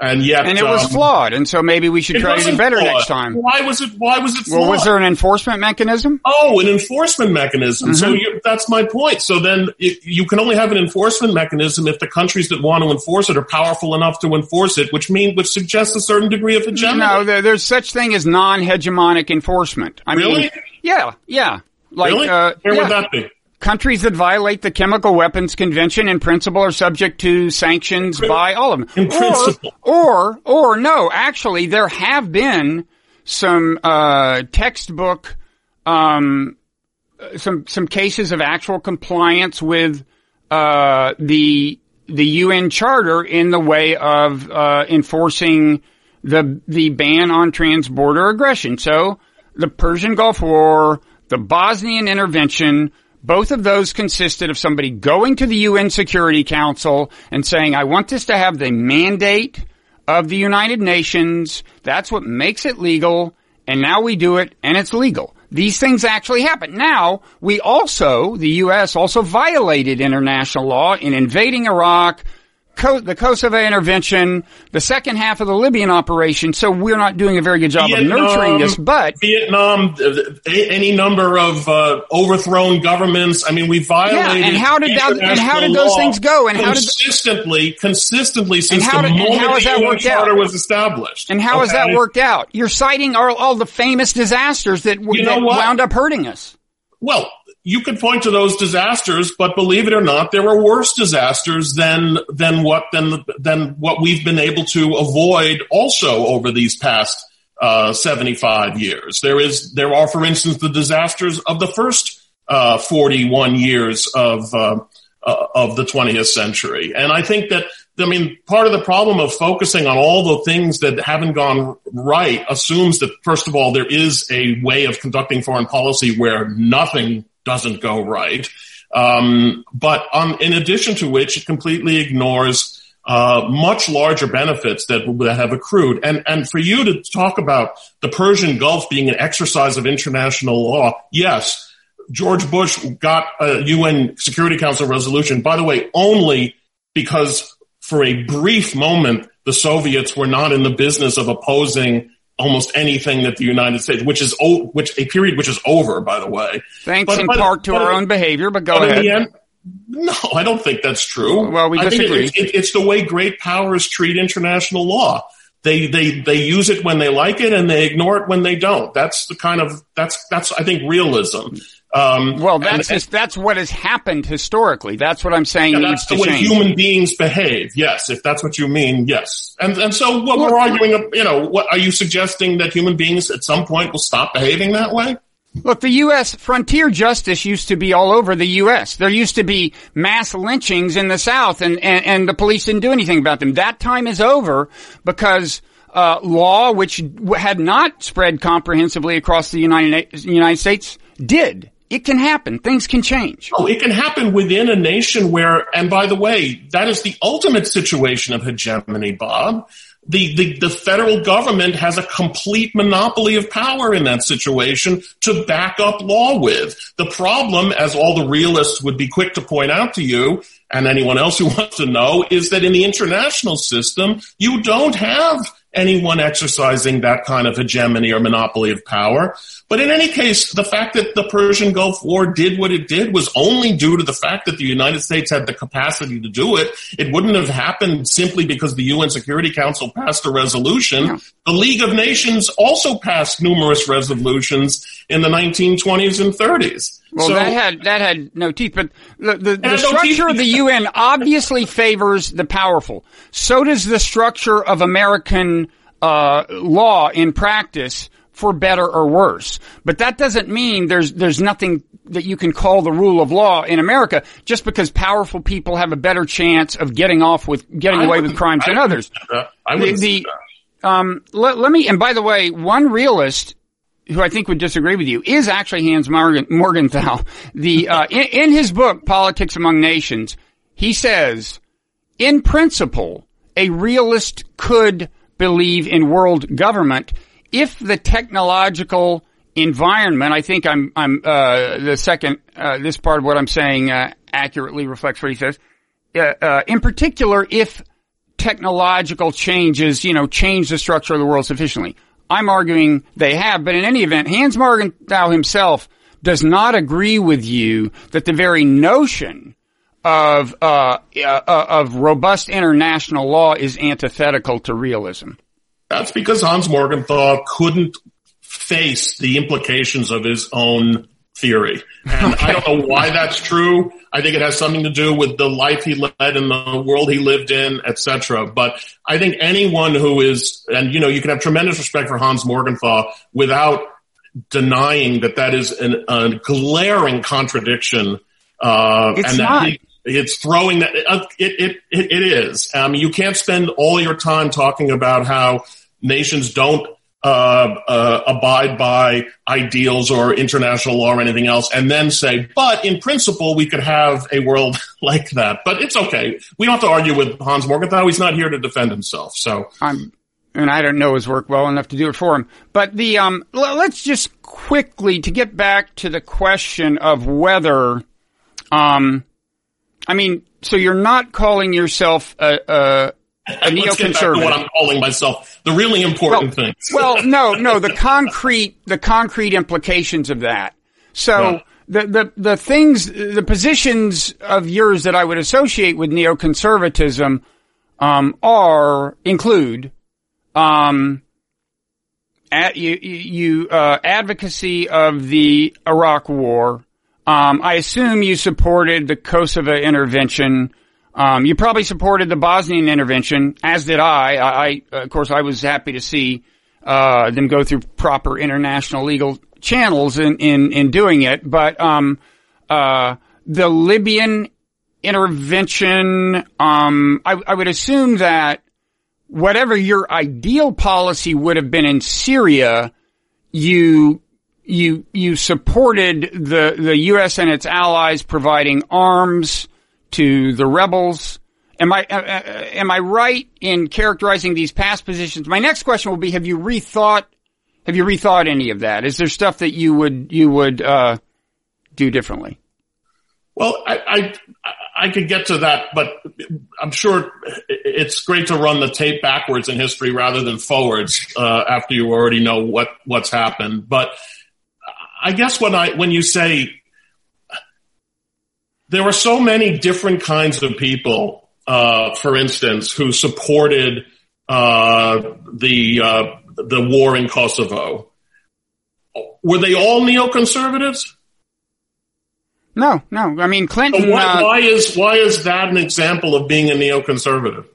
S3: and yet,
S2: and it was um, flawed, and so maybe we should try to do better flawed. next time.
S3: Why was it? Why was it? Flawed?
S2: Well, was there an enforcement mechanism?
S3: Oh, an enforcement mechanism. Mm-hmm. So you, that's my point. So then it, you can only have an enforcement mechanism if the countries that want to enforce it are powerful enough to enforce it, which means which suggests a certain degree of hegemony.
S2: No, there, there's such thing as non-hegemonic enforcement. I
S3: really?
S2: Mean, yeah, yeah.
S3: Like, really? Uh, Where yeah. would that be?
S2: Countries that violate the Chemical Weapons Convention in principle are subject to sanctions by all of them.
S3: In principle.
S2: Or, or, or no, actually, there have been some, uh, textbook, um, some, some cases of actual compliance with, uh, the, the UN Charter in the way of, uh, enforcing the, the ban on transborder aggression. So, the Persian Gulf War, the Bosnian intervention, both of those consisted of somebody going to the UN Security Council and saying, I want this to have the mandate of the United Nations. That's what makes it legal. And now we do it and it's legal. These things actually happen. Now, we also, the U.S. also violated international law in invading Iraq, the Kosovo intervention, the second half of the Libyan operation. So we're not doing a very good job Vietnam, of nurturing this. But
S3: Vietnam, any number of uh, overthrown governments. I mean, we violated.
S2: Yeah, and how did that, and how did those things go? And
S3: how consistently,
S2: did,
S3: consistently since the did, moment how has the UN Charter out? was established.
S2: And how okay. has that worked out? You're citing all, all the famous disasters that, you that wound up hurting us.
S3: Well, you could point to those disasters, but believe it or not, there were worse disasters than than what than than what we've been able to avoid also over these past uh, 75 years. There is there are, for instance, the disasters of the first uh, 41 years of uh, uh of the 20th century, and I think that I mean, part of the problem of focusing on all the things that haven't gone right assumes that, first of all, there is a way of conducting foreign policy where nothing doesn't go right. Um, but um, in addition to which, it completely ignores uh, much larger benefits that, that have accrued. And and for you to talk about the Persian Gulf being an exercise of international law, yes, George Bush got a UN Security Council resolution. By the way, only because for a brief moment the Soviets were not in the business of opposing almost anything that the United States, which is old, which a period which is over, by the way.
S2: Thanks but, in but, part to but, our own behavior, but go ahead.
S3: End, no, I don't think that's true.
S2: Well, we disagree.
S3: It, it, it's the way great powers treat international law. They they they use it when they like it, and they ignore it when they don't. That's the kind of that's that's I think realism.
S2: Um, well, that's and, just, that's what has happened historically. That's what I'm saying
S3: yeah,
S2: needs
S3: to
S2: change.
S3: That's the way human beings behave. Yes, if that's what you mean, yes. And and so what well, we're arguing, you know, what are you suggesting that human beings at some point will stop behaving that way?
S2: Look, the U.S. frontier justice used to be all over the U.S. There used to be mass lynchings in the South, and and, and the police didn't do anything about them. That time is over because. Uh, law, which had not spread comprehensively across the United, United States, did. It can happen. Things can change.
S3: Oh, it can happen within a nation where, and by the way, that is the ultimate situation of hegemony, Bob. The, the, the federal government has a complete monopoly of power in that situation to back up law with. The problem, as all the realists would be quick to point out to you, and anyone else who wants to know, is that in the international system, you don't have anyone exercising that kind of hegemony or monopoly of power. But in any case, the fact that the Persian Gulf War did what it did was only due to the fact that the United States had the capacity to do it. It wouldn't have happened simply because the UN Security Council passed a resolution. Yeah. The League of Nations also passed numerous resolutions in the 1920s and 30s.
S2: Well, so, that had that had no teeth, but the the, the structure no of the UN obviously favors the powerful. So does the structure of American uh, law in practice, for better or worse. But that doesn't mean there's there's nothing that you can call the rule of law in America just because powerful people have a better chance of getting off with getting away with crimes than others.
S3: I
S2: the, the um, let, let me. And by the way, one realist who I think would disagree with you, is actually Hans Morgan, Morgenthau. The uh, in, in his book Politics Among Nations, he says, in principle, a realist could believe in world government if the technological environment, I think I'm, I'm, uh, the second, uh, this part of what I'm saying, uh, accurately reflects what he says. Uh, uh, in particular, if technological changes, you know, change the structure of the world sufficiently. I'm arguing they have, but in any event, Hans Morgenthau himself does not agree with you that the very notion of uh, uh, of robust international law is antithetical to realism.
S3: That's because Hans Morgenthau couldn't face the implications of his own theory. And okay. I don't know why that's true. I think it has something to do with the life he led and the world he lived in, etc. But I think anyone who is, and you know, you can have tremendous respect for Hans Morgenthau without denying that that is an, a glaring contradiction.
S2: Uh, it's
S3: and
S2: not.
S3: He, it's throwing that uh, it, it, it, it is. Um, you can't spend all your time talking about how nations don't uh, uh, abide by ideals or international law or anything else, and then say, but in principle, we could have a world like that. But it's okay. We don't have to argue with Hans Morgenthau. He's not here to defend himself. So
S2: I'm, and I don't know his work well enough to do it for him. But the um, l- let's just quickly to get back to the question of whether, um, I mean, so you're not calling yourself a, a a neoconservative.
S3: what I'm calling myself. The really important
S2: well,
S3: things.
S2: well, no, no, the concrete, the concrete implications of that. So yeah. the, the, the things, the positions of yours that I would associate with neoconservatism, um, are, include, um, at, you, you, uh, advocacy of the Iraq war, Um, I assume you supported the Kosovo intervention. Um, you probably supported the Bosnian intervention, as did I. I, I of course, I was happy to see uh, them go through proper international legal channels in in, in doing it. But um, uh, the Libyan intervention, um, I, I would assume that whatever your ideal policy would have been in Syria, you you you supported the the U.S. and its allies providing arms to the rebels. Am I uh, uh, am I right in characterizing these past positions? My next question will be: Have you rethought? Have you rethought any of that? Is there stuff that you would you would uh, do differently?
S3: Well, I, I I could get to that, but I'm sure it's great to run the tape backwards in history rather than forwards uh, after you already know what what's happened. But I guess when I when you say there were so many different kinds of people, uh, for instance, who supported uh, the uh, the war in Kosovo. Were they all neoconservatives?
S2: No, no. I mean, Clinton.
S3: So why,
S2: uh,
S3: why, is why is that an example of being a neoconservative?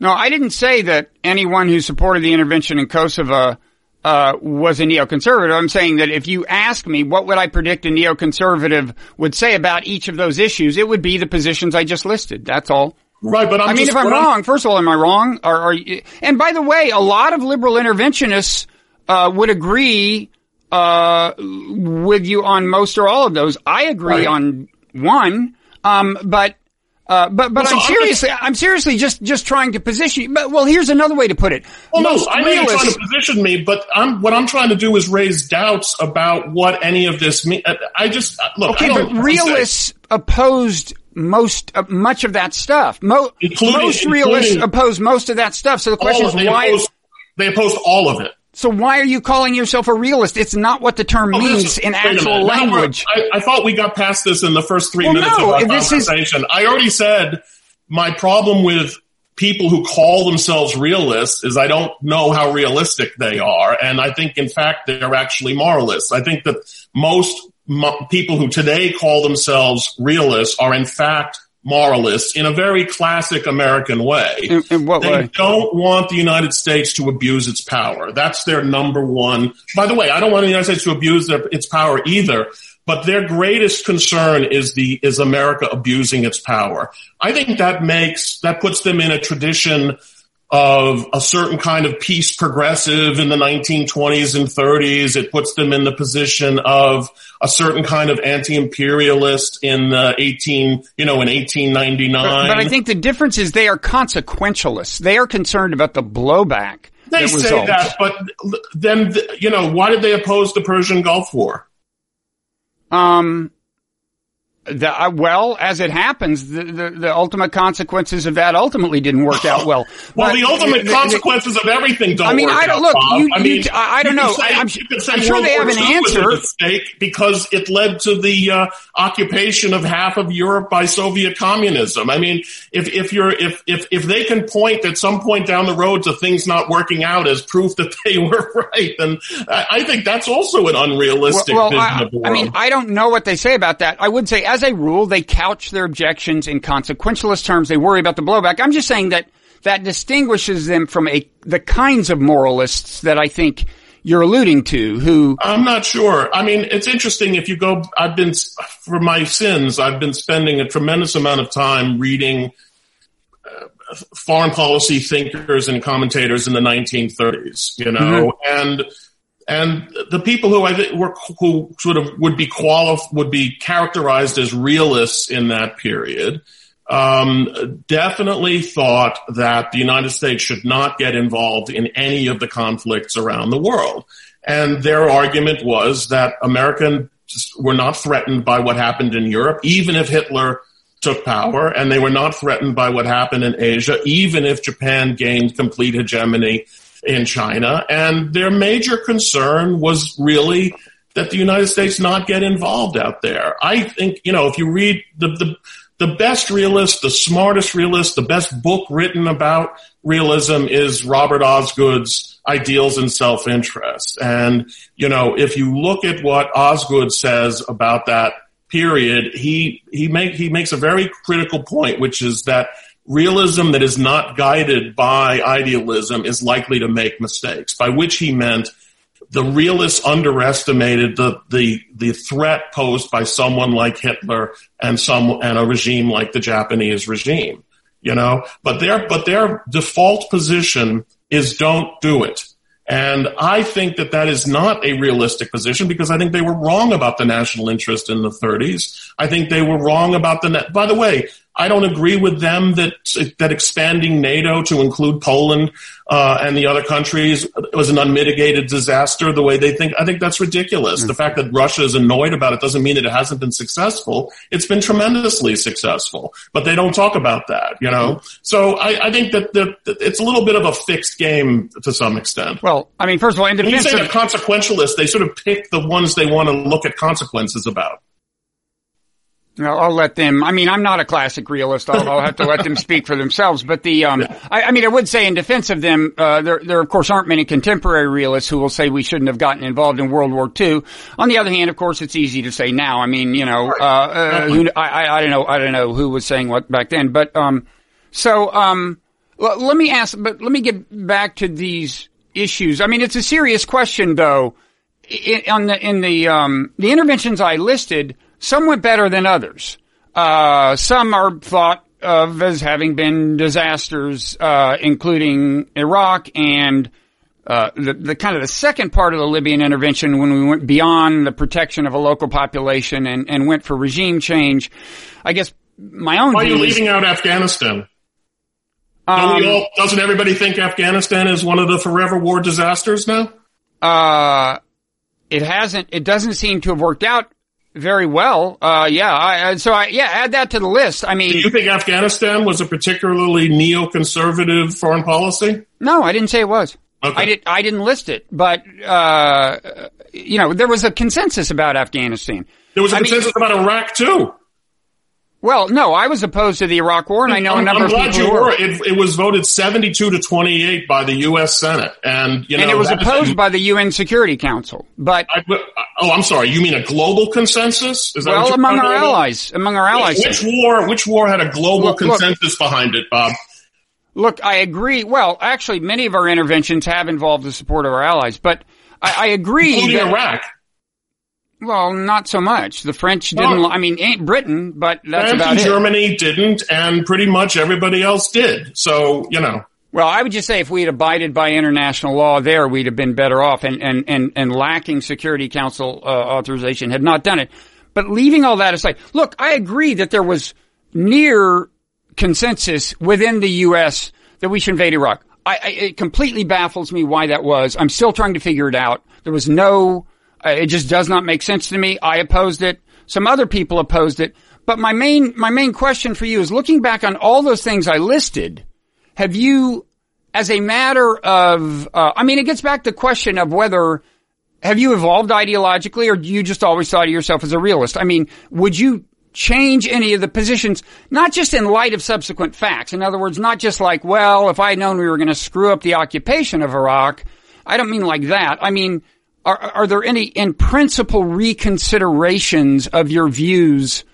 S2: No, I didn't say that anyone who supported the intervention in Kosovo uh, was a neoconservative. I'm saying that if you ask me what would I predict a neoconservative would say about each of those issues, it would be the positions I just listed. That's all.
S3: Right, but I'm
S2: i mean, if I'm wrong, first of all, am I wrong? Or, are you, and by the way, a lot of liberal interventionists uh, would agree uh, with you on most or all of those. I agree
S3: Right.
S2: on one, um, but. Uh, but but
S3: Well,
S2: I'm
S3: I'm
S2: seriously I'm seriously just just trying to position you. But well, here's another way to put it.
S3: Well, no,
S2: Most
S3: I know you're trying to position me, but I'm what I'm trying to do is raise doubts about what any of this means. I just look.
S2: Okay, but realists opposed most, uh, much of that stuff. Mo-
S3: Including-
S2: most realists oppose most of that stuff. So the question is why?
S3: opposed, they opposed all of it.
S2: So why are you calling yourself a realist? It's not what the term
S3: Oh,
S2: means in actual
S3: minute. Now we're-
S2: language.
S3: I, I thought we got past this in the first three
S2: Well,
S3: minutes
S2: no,
S3: of our
S2: this is-
S3: conversation. I already said my problem with people who call themselves realists is I don't know how realistic they are, and I think in fact they're actually moralists. I think that most mo- people who today call themselves realists are in fact moralists in a very classic American way.
S2: In, in what
S3: They
S2: way?
S3: don't want the United States to abuse its power. That's their number one. By the way, I don't want the United States to abuse their, its power either. But their greatest concern is the is America abusing its power. I think that makes that puts them in a tradition of a certain kind of peace progressive in the 1920s and 30s. It puts them in the position of a certain kind of anti-imperialist in uh, 18, you know, in 1899.
S2: But, but I think the difference is they are consequentialists. They are concerned about the blowback.
S3: They say
S2: results.
S3: that, but then you know why did they oppose the Persian Gulf War?
S2: Um, the, uh, well, as it happens, the, the, the ultimate consequences of that ultimately didn't work out well.
S3: Well,
S2: But
S3: the ultimate consequences of everything don't.
S2: I mean,
S3: work
S2: I don't-
S3: out,
S2: look, you-
S3: I
S2: you-
S3: mean,
S2: I- I don't
S3: you
S2: know.
S3: say-
S2: I'm-
S3: you
S2: I'm sure they have an
S3: II was a
S2: answer.
S3: mistake because it led to the uh, occupation of half of Europe by Soviet communism. I mean, if if you're if if if they can point at some point down the road to things not working out as proof that they were right, then I, I think that's also an unrealistic
S2: well,
S3: vision
S2: I,
S3: of the world.
S2: I mean, I don't know what they say about that. I would say, as a rule, they couch their objections in consequentialist terms. They worry about the blowback. I'm just saying that that distinguishes them from a the kinds of moralists that I think you're alluding to, who
S3: I'm not sure. I mean, it's interesting if you go, I've been, for my sins, I've been spending a tremendous amount of time reading uh, foreign policy thinkers and commentators in the 1930s, you know, and, and the people who I think were, who sort of would be qualif- would be characterized as realists in that period, um, definitely thought that the United States should not get involved in any of the conflicts around the world. And their argument was that Americans were not threatened by what happened in Europe, even if Hitler took power, and they were not threatened by what happened in Asia, even if Japan gained complete hegemony in China. And their major concern was really that the United States not get involved out there. I think, you know, if you read the, the, the best realist, the smartest realist, the best book written about realism is Robert Osgood's Ideals and Self-Interest. And, you know, if you look at what Osgood says about that period, he, he make, he makes a very critical point, which is that realism that is not guided by idealism is likely to make mistakes, by which he meant the realists underestimated the, the, the threat posed by someone like Hitler and some, and a regime like the Japanese regime, you know, but their, but their default position is don't do it. And I think that that is not a realistic position because I think they were wrong about the national interest in the 30s. I think they were wrong about the, net. by the way, I don't agree with them that that expanding NATO to include Poland uh, and the other countries was an unmitigated disaster. The way they think, I think that's ridiculous. Mm-hmm. The fact that Russia is annoyed about it doesn't mean that it hasn't been successful. It's been tremendously successful, but they don't talk about that. You know, mm-hmm. so I, I think that, that, it's a little bit of a fixed game to some extent.
S2: Well, I mean, first of all, in defense
S3: when you say
S2: of-
S3: a consequentialist, they sort of pick the ones they want to look at consequences about.
S2: I'll, I'll let them. I mean, I'm not a classic realist. I'll, I'll have to let them speak for themselves. But the, um, I, I, mean, I would say in defense of them, uh, there, there of course aren't many contemporary realists who will say we shouldn't have gotten involved in World War II. On the other hand, of course, it's easy to say now. I mean, you know, uh, uh, who, I, I, don't know, I don't know who was saying what back then. But um, so um, well, let me ask, but let me get back to these issues. I mean, it's a serious question, though. In, on the in the um, the interventions I listed some went better than others. Uh, some are thought of as having been disasters, uh, including Iraq and uh, the, the kind of the second part of the Libyan intervention when we went beyond the protection of a local population and, and went for regime change. I guess my own.
S3: View Why are you leaving out Afghanistan? Um, all, doesn't everybody think Afghanistan is one of the forever war disasters now?
S2: Uh, it hasn't. It doesn't seem to have worked out very well. Uh, yeah. I, so I, yeah, add that to the list. I mean,
S3: do you think Afghanistan was a particularly neoconservative foreign policy?
S2: No, I didn't say it was. Okay. I did. I didn't list it, but uh, you know, there was a consensus about Afghanistan.
S3: There was a I consensus mean, about Iraq too.
S2: Well, no, I was opposed to the Iraq War, and I know a number
S3: I'm glad
S2: of people
S3: you
S2: were.
S3: It, it, was voted 72 to 28 by the U.S. Senate, and you know,
S2: and it was opposed by the UN Security Council. But
S3: I, oh, I'm sorry, you mean a global consensus?
S2: Is that well, among our allies, among our allies.
S3: Which war? Which war had a global look, consensus look, behind it, Bob?
S2: Look, I agree. Well, actually, many of our interventions have involved the support of our allies, but I, I agree.
S3: Including
S2: that,
S3: Iraq.
S2: Well, not so much. The French didn't. Well, I mean, ain't Britain, but that's
S3: France
S2: about
S3: and
S2: it.
S3: Germany didn't, and pretty much everybody else did. So you know.
S2: Well, I would just say if we had abided by international law there, we'd have been better off, and and and, and lacking Security Council uh, authorization had not done it. But leaving all that aside, look, I agree that there was near consensus within the U.S. that we should invade Iraq. I, I, it completely baffles me why that was. I'm still trying to figure it out. There was no it just does not make sense to me. I opposed it. Some other people opposed it. But my main, my main question for you is looking back on all those things I listed, have you, as a matter of, uh, I mean, it gets back to the question of whether, have you evolved ideologically or do you just always thought of yourself as a realist? I mean, would you change any of the positions, not just in light of subsequent facts? In other words, not just like, well, if I had known we were going to screw up the occupation of Iraq, I don't mean like that. I mean, are, are there any, in principle, reconsiderations of your views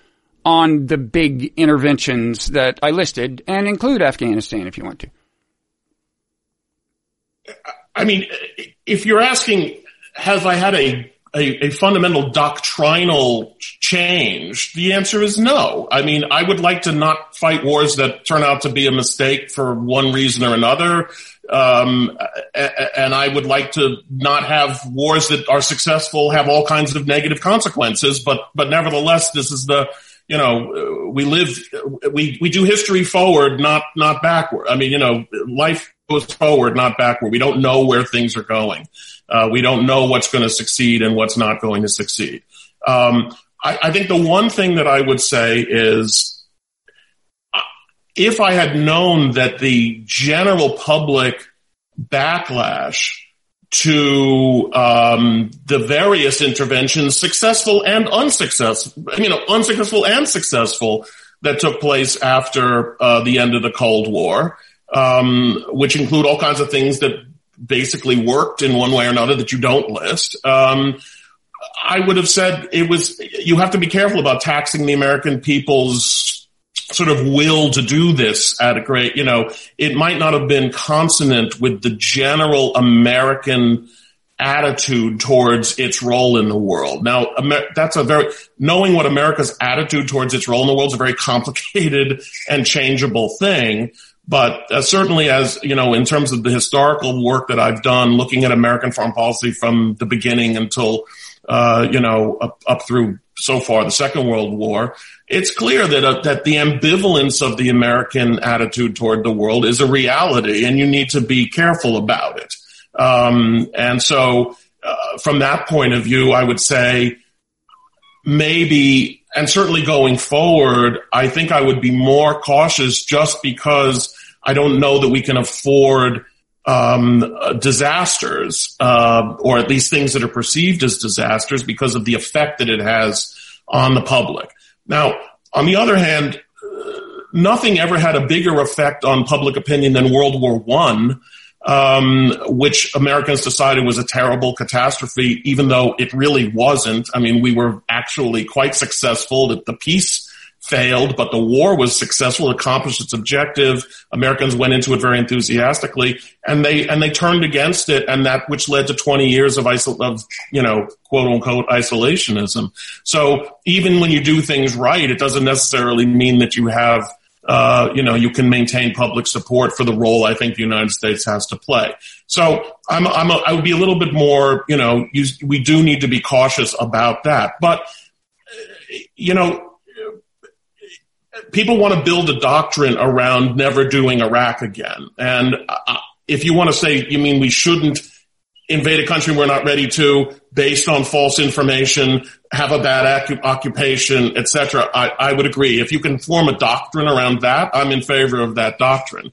S2: on the big interventions that I listed and include Afghanistan if you want to?
S3: I mean, if you're asking, have I had a, a, a, fundamental doctrinal change? The answer is no. I mean, I would like to not fight wars that turn out to be a mistake for one reason or another. Um, and I would like to not have wars that are successful have all kinds of negative consequences. But but nevertheless, this is the you know we live we we do history forward, not not backward. I mean, you know, life goes forward, not backward. We don't know where things are going. Uh, we don't know what's going to succeed and what's not going to succeed. Um, I, I think the one thing that I would say is if I had known that the general public backlash to um, the various interventions, successful and unsuccessful, you know, unsuccessful and successful, that took place after uh, the end of the Cold War, um, which include all kinds of things that basically worked in one way or another that you don't list. Um, I would have said it was, you have to be careful about taxing the American people's sort of will to do this at a great, you know, it might not have been consonant with the general American attitude towards its role in the world. Now, that's a very, knowing what America's attitude towards its role in the world is a very complicated and changeable thing. But uh, certainly as, you know, in terms of the historical work that I've done looking at American foreign policy from the beginning until, uh, you know, up, up through so far the Second World War, it's clear that uh, that the ambivalence of the American attitude toward the world is a reality, and you need to be careful about it. Um, and so, uh, from that point of view, I would say maybe, and certainly going forward, I think I would be more cautious just because I don't know that we can afford um, disasters, uh, or at least things that are perceived as disasters because of the effect that it has on the public. Now, on the other hand, uh, nothing ever had a bigger effect on public opinion than World War One um, which Americans decided was a terrible catastrophe, even though it really wasn't. I mean, we were actually quite successful. That the peace failed, but the war was successful, accomplished its objective. Americans went into it very enthusiastically, and they and they turned against it, and that which led to 20 years of isol- of you know quote unquote isolationism. So even when you do things right, it doesn't necessarily mean that you have uh, you know, you can maintain public support for the role I think the United States has to play. So I'm, I'm a, I would be a little bit more, you know, you, we do need to be cautious about that. But, you know, people want to build a doctrine around never doing Iraq again. And uh, if you want to say, you mean we shouldn't invade a country we're not ready to based on false information, have a bad occupation, etc. I, I would agree. If you can form a doctrine around that, I'm in favor of that doctrine.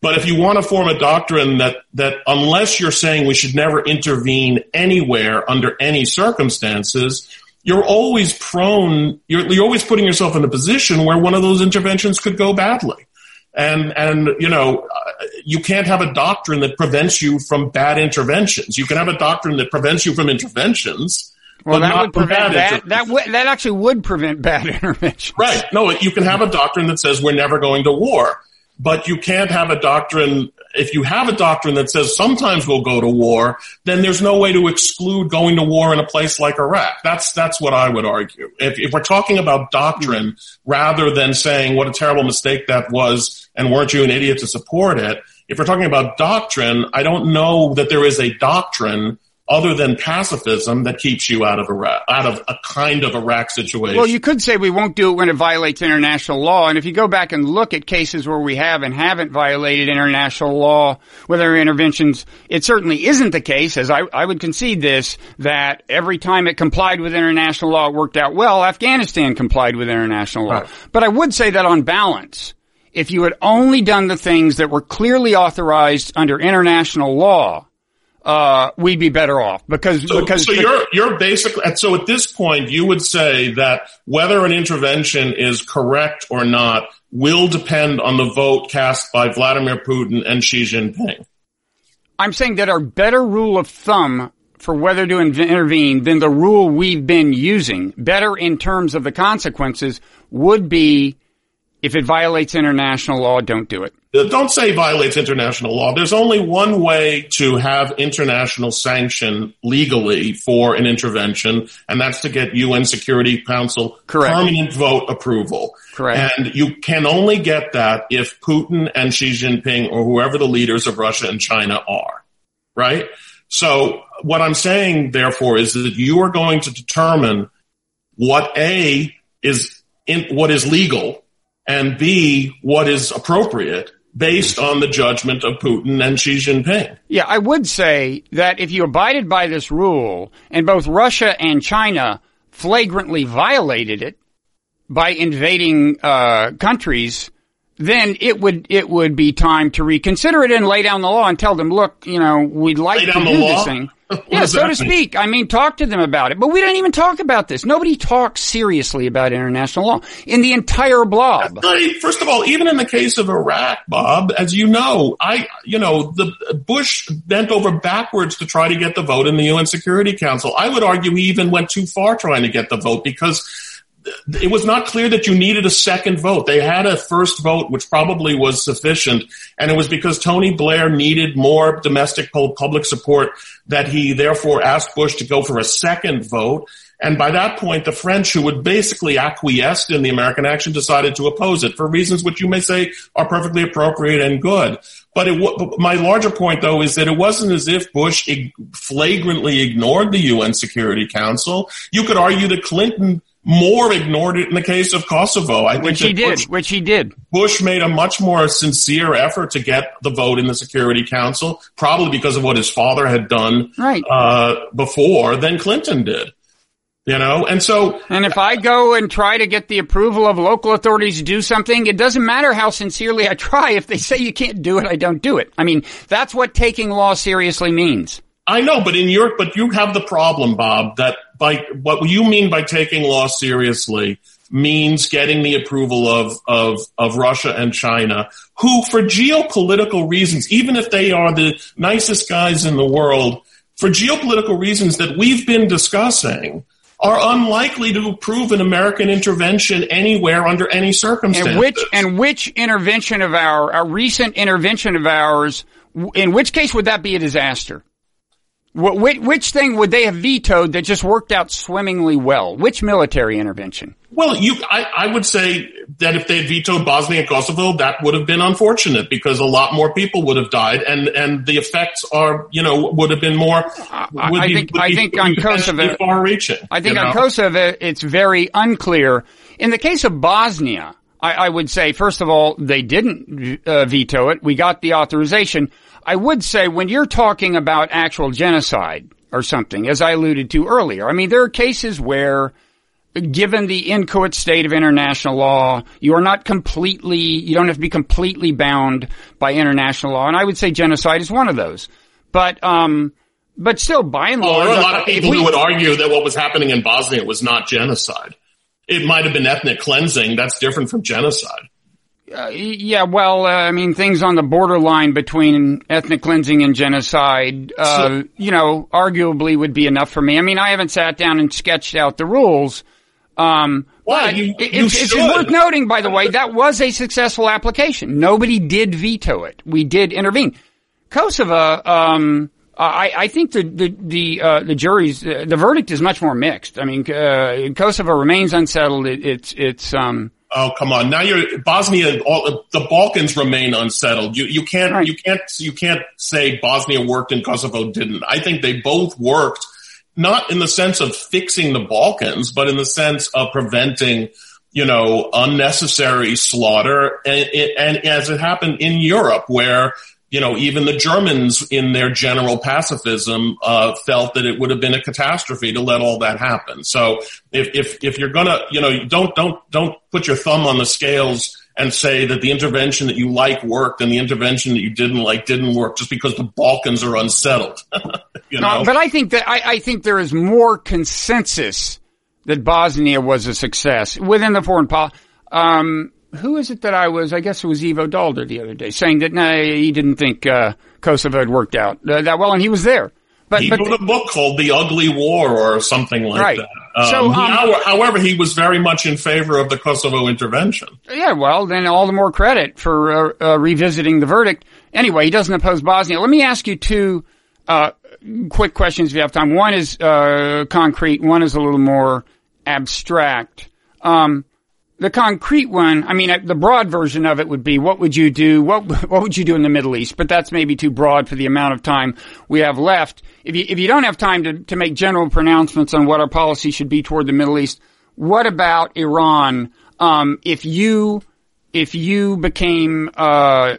S3: But if you want to form a doctrine that, that unless you're saying we should never intervene anywhere under any circumstances, you're always prone, you're, you're always putting yourself in a position where one of those interventions could go badly. And, and, you know, uh, you can't have a doctrine that prevents you from bad interventions. You can have a doctrine that prevents you from interventions.
S2: Well, that would prevent bad, that. That, w- that actually would prevent bad interventions.
S3: Right. No, you can have a doctrine that says we're never going to war, but you can't have a doctrine if you have a doctrine that says sometimes we'll go to war, then there's no way to exclude going to war in a place like Iraq. That's that's what I would argue. If, if we're talking about doctrine rather than saying what a terrible mistake that was and weren't you an idiot to support it, if we're talking about doctrine, I don't know that there is a doctrine other than pacifism that keeps you out of Iraq, out of a kind of Iraq situation.
S2: Well, you could say we won't do it when it violates international law. And if you go back and look at cases where we have and haven't violated international law with our interventions, it certainly isn't the case, as I, I would concede this, that every time it complied with international law, it worked out well. Afghanistan complied with international law. Right. But I would say that on balance, if you had only done the things that were clearly authorized under international law, uh, we'd be better off because
S3: so,
S2: because
S3: so you're you're basically so at this point you would say that whether an intervention is correct or not will depend on the vote cast by Vladimir Putin and Xi Jinping.
S2: I'm saying that our better rule of thumb for whether to intervene than the rule we've been using, better in terms of the consequences, would be if it violates international law, don't do it.
S3: Don't say violates international law. There's only one way to have international sanction legally for an intervention, and that's to get UN Security Council Correct. permanent vote approval.
S2: Correct.
S3: And you can only get that if Putin and Xi Jinping or whoever the leaders of Russia and China are. Right? So what I'm saying, therefore, is that you are going to determine what A is in, what is legal and B, what is appropriate based on the judgment of Putin and Xi Jinping.
S2: Yeah, I would say that if you abided by this rule and both Russia and China flagrantly violated it by invading uh, countries, then it would it would be time to reconsider it and lay down the law and tell them, look, you know, we'd like to do
S3: law?
S2: this thing. Yeah, so to
S3: mean?
S2: speak. I mean, talk to them about it. But we don't even talk about this. Nobody talks seriously about international law in the entire blob.
S3: First of all, even in the case of Iraq, Bob, as you know, I, you know, the Bush bent over backwards to try to get the vote in the UN Security Council. I would argue he even went too far trying to get the vote because it was not clear that you needed a second vote. They had a first vote, which probably was sufficient, and it was because Tony Blair needed more domestic public support that he therefore asked Bush to go for a second vote. And by that point, the French, who had basically acquiesced in the American action, decided to oppose it for reasons which you may say are perfectly appropriate and good. But wa- my larger point, though, is that it wasn't as if Bush ig- flagrantly ignored the UN Security Council. You could argue that Clinton more ignored it in the case of Kosovo. I think
S2: Which he did.
S3: Bush,
S2: Which he did.
S3: Bush made a much more sincere effort to get the vote in the Security Council, probably because of what his father had done
S2: Right.
S3: uh, before than Clinton did. You know, and so
S2: And if I go and try to get the approval of local authorities to do something, it doesn't matter how sincerely I try. If they say you can't do it, I don't do it. I mean, that's what taking law seriously means.
S3: I know, but in your, but you have the problem, Bob, that by what you mean by taking law seriously means getting the approval of, of, of Russia and China, who for geopolitical reasons, even if they are the nicest guys in the world, for geopolitical reasons that we've been discussing, are unlikely to approve an American intervention anywhere under any circumstances.
S2: And which and which intervention of our a recent intervention of ours, in which case would that be a disaster? Wh- Which, which thing would they have vetoed that just worked out swimmingly well? Which military intervention?
S3: Well, you, I, I would say that if they had vetoed Bosnia and Kosovo, that would have been unfortunate because a lot more people would have died, and and the effects are, you know, would have been more.
S2: I-
S3: be-
S2: think- I
S3: be-
S2: think on Kosovo-
S3: far-reaching.
S2: I think on
S3: know?
S2: Kosovo, it's very unclear. In the case of Bosnia, I, I would say, first of all, they didn't uh, veto it. We got the authorization. I would say when you're talking about actual genocide or something, as I alluded to earlier, I mean, there are cases where given the inchoate state of international law, you are not completely, you don't have to be completely bound by international law. And I would say genocide is one of those. But, um, but still, by and
S3: Well,
S2: large,
S3: there are a lot of people
S2: we-
S3: who would argue that what was happening in Bosnia was not genocide. It might have been ethnic cleansing. That's different from genocide.
S2: Uh, yeah, well, uh, I mean, things on the borderline between ethnic cleansing and genocide, uh,
S3: So-
S2: you know, arguably would be enough for me. I mean, I haven't sat down and sketched out the rules. Um, but
S3: You- you
S2: it's, it's worth noting, by the way, that was a successful application. Nobody did veto it. We did intervene. Kosovo, um, I, I think the the the, uh, the jury's uh, the verdict is much more mixed. I mean, uh, Kosovo remains unsettled. It, it's it's um,
S3: Oh come on! Now you're Bosnia. All the Balkans remain unsettled. You you can't
S2: Right.
S3: you can't you can't say Bosnia worked and Kosovo didn't. I think they both worked, not in the sense of fixing the Balkans, but in the sense of preventing you know unnecessary slaughter, and, and as it happened in Europe, where you know even the Germans, in their general pacifism, uh, felt that it would have been a catastrophe to let all that happen. So if if if you're gonna you know don't don't don't put your thumb on the scales and say that the intervention that you like worked and the intervention that you didn't like didn't work just because the Balkans are unsettled. you know,
S2: Uh, but I think that I, I think there is more consensus that Bosnia was a success within the foreign policy. Um, who is it that I was? I guess it was Ivo Daalder the other day saying that no, he didn't think uh, Kosovo had worked out uh, that well, and he was there. But
S3: he
S2: but
S3: wrote a book called The Ugly War or something like
S2: Right.
S3: that. Um,
S2: So, um,
S3: how- however, he was very much in favor of the Kosovo intervention.
S2: yeah, well, then all the more credit for uh, uh, revisiting the verdict. Anyway, he doesn't oppose Bosnia. Let me ask you two uh, quick questions if you have time. One is uh, concrete. One is a little more abstract. Um, the concrete one, I mean, uh, the broad version of it would be, what would you do? What, what would you do in the Middle East? But that's maybe too broad for the amount of time we have left. If you, if you don't have time to, to make general pronouncements on what our policy should be toward the Middle East, what about Iran? Um, if you, if you became, uh,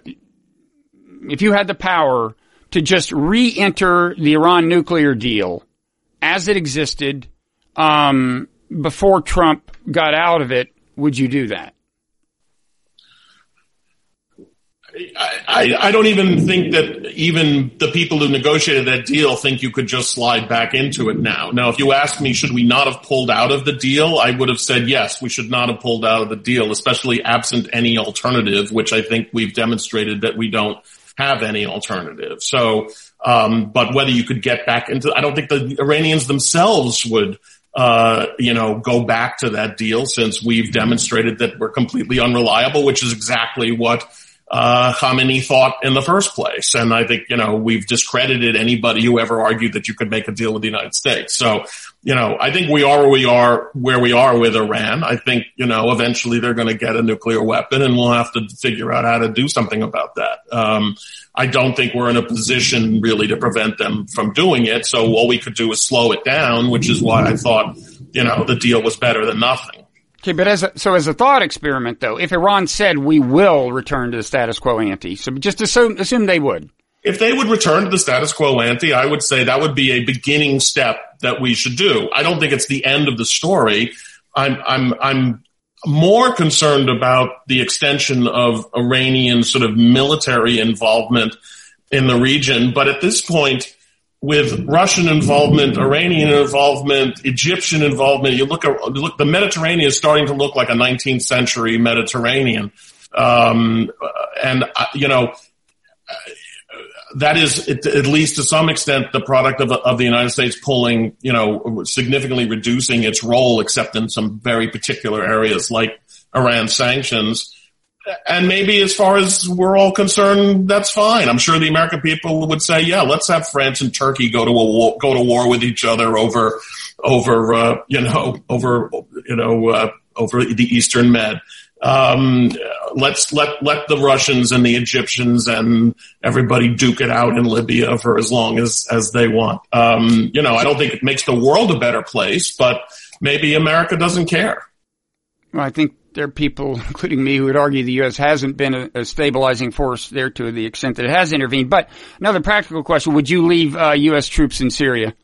S2: if you had the power to just re-enter the Iran nuclear deal as it existed, um, before Trump got out of it, would you do that?
S3: I, I, don't even think that even the people who negotiated that deal think you could just slide back into it now. Now, if you ask me, should we not have pulled out of the deal? I would have said yes, we should not have pulled out of the deal, especially absent any alternative, which I think we've demonstrated that we don't have any alternative. So, um, but whether you could get back into, I don't think the Iranians themselves would uh, you know, go back to that deal since we've demonstrated that we're completely unreliable, which is exactly what uh, Khamenei thought in the first place. And I think, you know, we've discredited anybody who ever argued that you could make a deal with the United States. So, you know, I think we are where we are, where we are with Iran. I think, you know, eventually they're going to get a nuclear weapon and we'll have to figure out how to do something about that. Um, I don't think we're in a position really to prevent them from doing it. So all we could do is slow it down, which is why I thought, you know, the deal was better than nothing.
S2: Okay, but as a, so as a thought experiment, though, if Iran said we will return to the status quo ante, so just assume assume they would.
S3: If they would return to the status quo ante, I would say that would be a beginning step that we should do. I don't think it's the end of the story. I'm I'm I'm more concerned about the extension of Iranian sort of military involvement in the region, but at this point with Russian involvement, Iranian involvement, Egyptian involvement. You look at look, the Mediterranean is starting to look like a 19th century Mediterranean, um, and uh, you know that is at least to some extent the product of, of the United States pulling, you know, significantly reducing its role, except in some very particular areas like Iran sanctions and maybe as far as we're all concerned, that's fine. I'm sure the American people would say, yeah, let's have France and Turkey go to a war, go to war with each other over, over, uh, you know, over, you know, uh, over the Eastern Med. Um, let's let, let the Russians and the Egyptians and everybody duke it out in Libya for as long as, as they want. Um, you know, I don't think it makes the world a better place, but maybe America doesn't care.
S2: Well, I think there are people, including me, who would argue the U.S. hasn't been a, a, stabilizing force there to the extent that it has intervened. But another practical question: Would you leave uh, U.S. troops in Syria?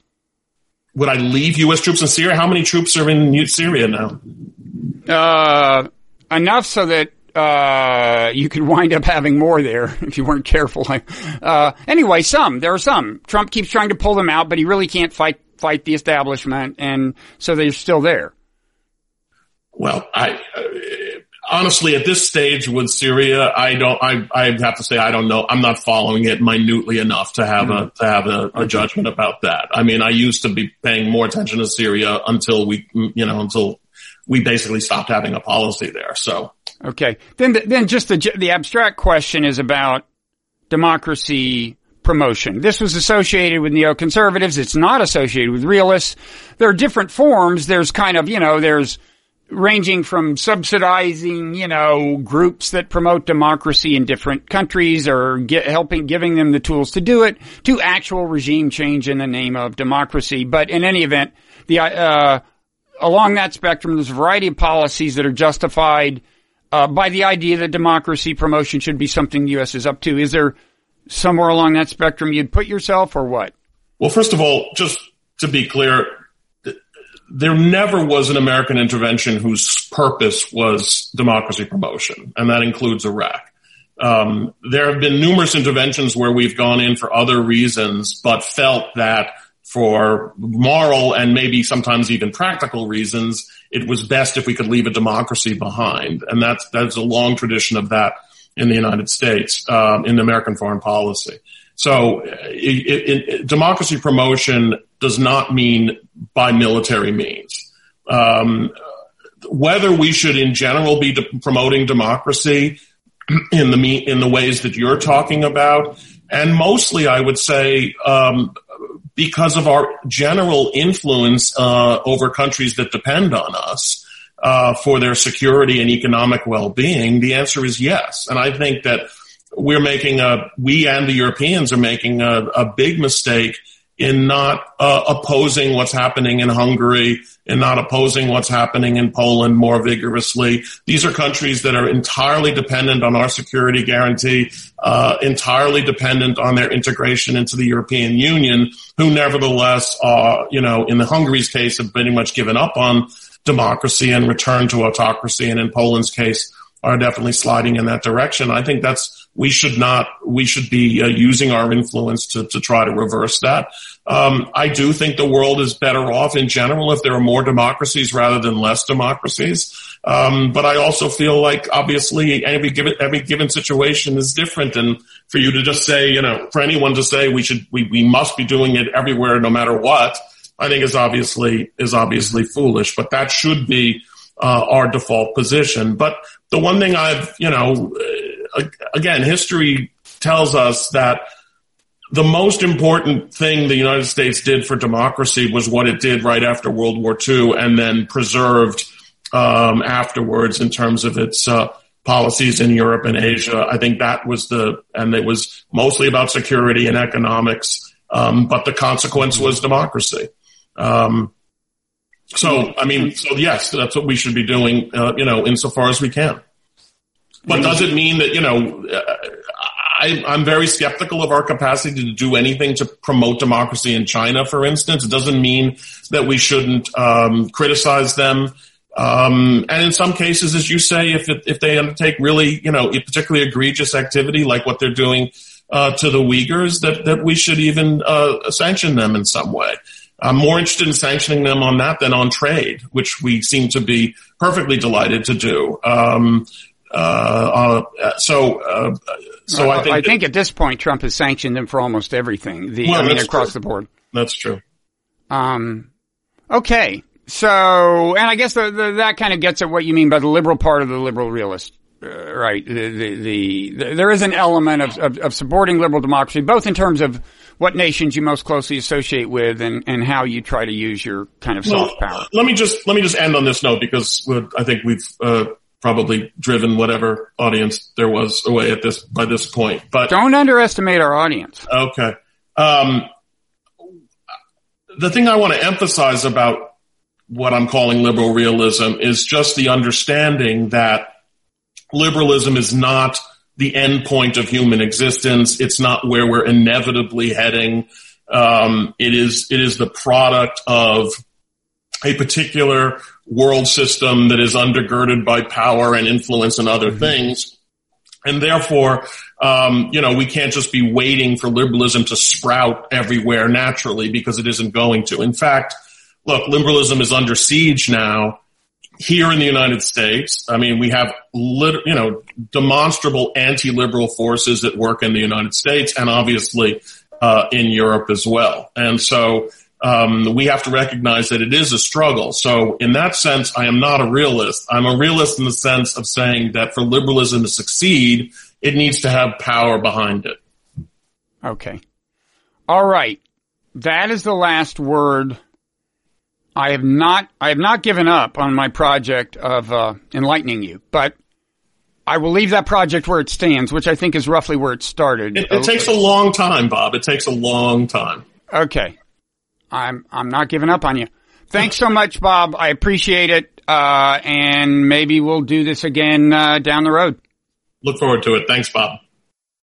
S3: Would I leave U.S. troops in Syria? How many troops are in Syria now?
S2: Uh, enough so that uh, you could wind up having more there if you weren't careful. Uh, anyway, some there are some. Trump keeps trying to pull them out, but he really can't fight fight the establishment, and so they're still there.
S3: Well, I uh, honestly at this stage with Syria, I don't. I I have to say I don't know. I'm not following it minutely enough to have a to have a, a judgment about that. I mean, I used to be paying more attention to Syria until we, you know, until we basically stopped having a policy there. So
S2: okay, then then just the the abstract question is about democracy promotion. This was associated with neoconservatives. It's not associated with realists. There are different forms. There's kind of, you know, there's ranging from subsidizing, you know, groups that promote democracy in different countries or get, helping, giving them the tools to do it to actual regime change in the name of democracy. But in any event, the, uh, along that spectrum, there's a variety of policies that are justified, uh, by the idea that democracy promotion should be something the U.S. is up to. Is there somewhere along that spectrum you'd put yourself or what?
S3: Well, first of all, just to be clear, there never was an American intervention whose purpose was democracy promotion, and that includes Iraq. Um, there have been numerous interventions where we've gone in for other reasons, but felt that for moral and maybe sometimes even practical reasons, it was best if we could leave a democracy behind. And that's, that's a long tradition of that in the United States, um, in American foreign policy. So it, it, it, democracy promotion does not mean by military means. Um, whether we should in general be de- promoting democracy in the me- in the ways that you're talking about, and mostly I would say um, because of our general influence uh, over countries that depend on us. Uh, for their security and economic well-being, the answer is yes. And I think that we're making a, we and the Europeans are making a, a big mistake in not uh, opposing what's happening in Hungary, and not opposing what's happening in Poland more vigorously. These are countries that are entirely dependent on our security guarantee, uh, entirely dependent on their integration into the European Union, who nevertheless, uh, you know, in the Hungary's case, have pretty much given up on democracy and returned to autocracy, and in Poland's case, are definitely sliding in that direction. I think that's we should not, we should be uh, using our influence to, to try to reverse that. Um, I do think the world is better off in general if there are more democracies rather than less democracies. Um, but I also feel like obviously every given every given situation is different, and for you to just say, you know, for anyone to say we should we, we must be doing it everywhere no matter what, I think is obviously is obviously foolish. But that should be uh, our default position. But the one thing I've you know again, history tells us that the most important thing the United States did for democracy was what it did right after World War II and then preserved um, afterwards in terms of its uh, policies in Europe and Asia. I think that was the, and it was mostly about security and economics, um, but the consequence was democracy. Um, so, I mean, so yes, that's what we should be doing, uh, you know, insofar as we can. But does it mean that, you know, I, am very skeptical of our capacity to do anything to promote democracy in China, for instance. It doesn't mean that we shouldn't um, criticize them. Um, and in some cases, as you say, if if they undertake really, you know, particularly egregious activity like what they're doing uh, to the Uyghurs, that that we should even uh, sanction them in some way. I'm more interested in sanctioning them on that than on trade, which we seem to be perfectly delighted to do. Um, uh, uh, so, uh, so
S2: well,
S3: I think
S2: I think at this point Trump has sanctioned them for almost everything. The well, I mean across
S3: true.
S2: the board.
S3: That's true.
S2: Um, okay. So, and I guess the, the, that kind of gets at what you mean by the liberal part of the liberal realist, uh, right? The, the, the, there is an element of, of, of, supporting liberal democracy, both in terms of what nations you most closely associate with and, and how you try to use your kind of soft well, power.
S3: Let me just, let me just end on this note because I think we've, uh, probably driven whatever audience there was away at this by this point. But
S2: don't underestimate our audience.
S3: Okay. Um, the thing I want to emphasize about what I'm calling liberal realism is just the understanding that liberalism is not the end point of human existence. It's not where we're inevitably heading. Um, it is it is the product of a particular world system that is undergirded by power and influence and other mm-hmm. things. And therefore, um, you know, we can't just be waiting for liberalism to sprout everywhere naturally because it isn't going to. In fact, look, liberalism is under siege now here in the United States. I mean, we have, lit- you know, demonstrable anti-liberal forces at work in the United States and obviously uh, in Europe as well. And so, um, we have to recognize that it is a struggle. So in that sense, I am not a realist. I'm a realist in the sense of saying that for liberalism to succeed, it needs to have power behind it.
S2: Okay. All right. That is the last word. I have not, I have not given up on my project of, uh, enlightening you, but I will leave that project where it stands, which I think is roughly where it started.
S3: It, it takes a long time, Bob. It takes a long time.
S2: Okay. I'm I'm not giving up on you. Thanks so much, Bob. I appreciate it. Uh, and maybe we'll do this again uh, down the road.
S3: Look forward to it. Thanks, Bob.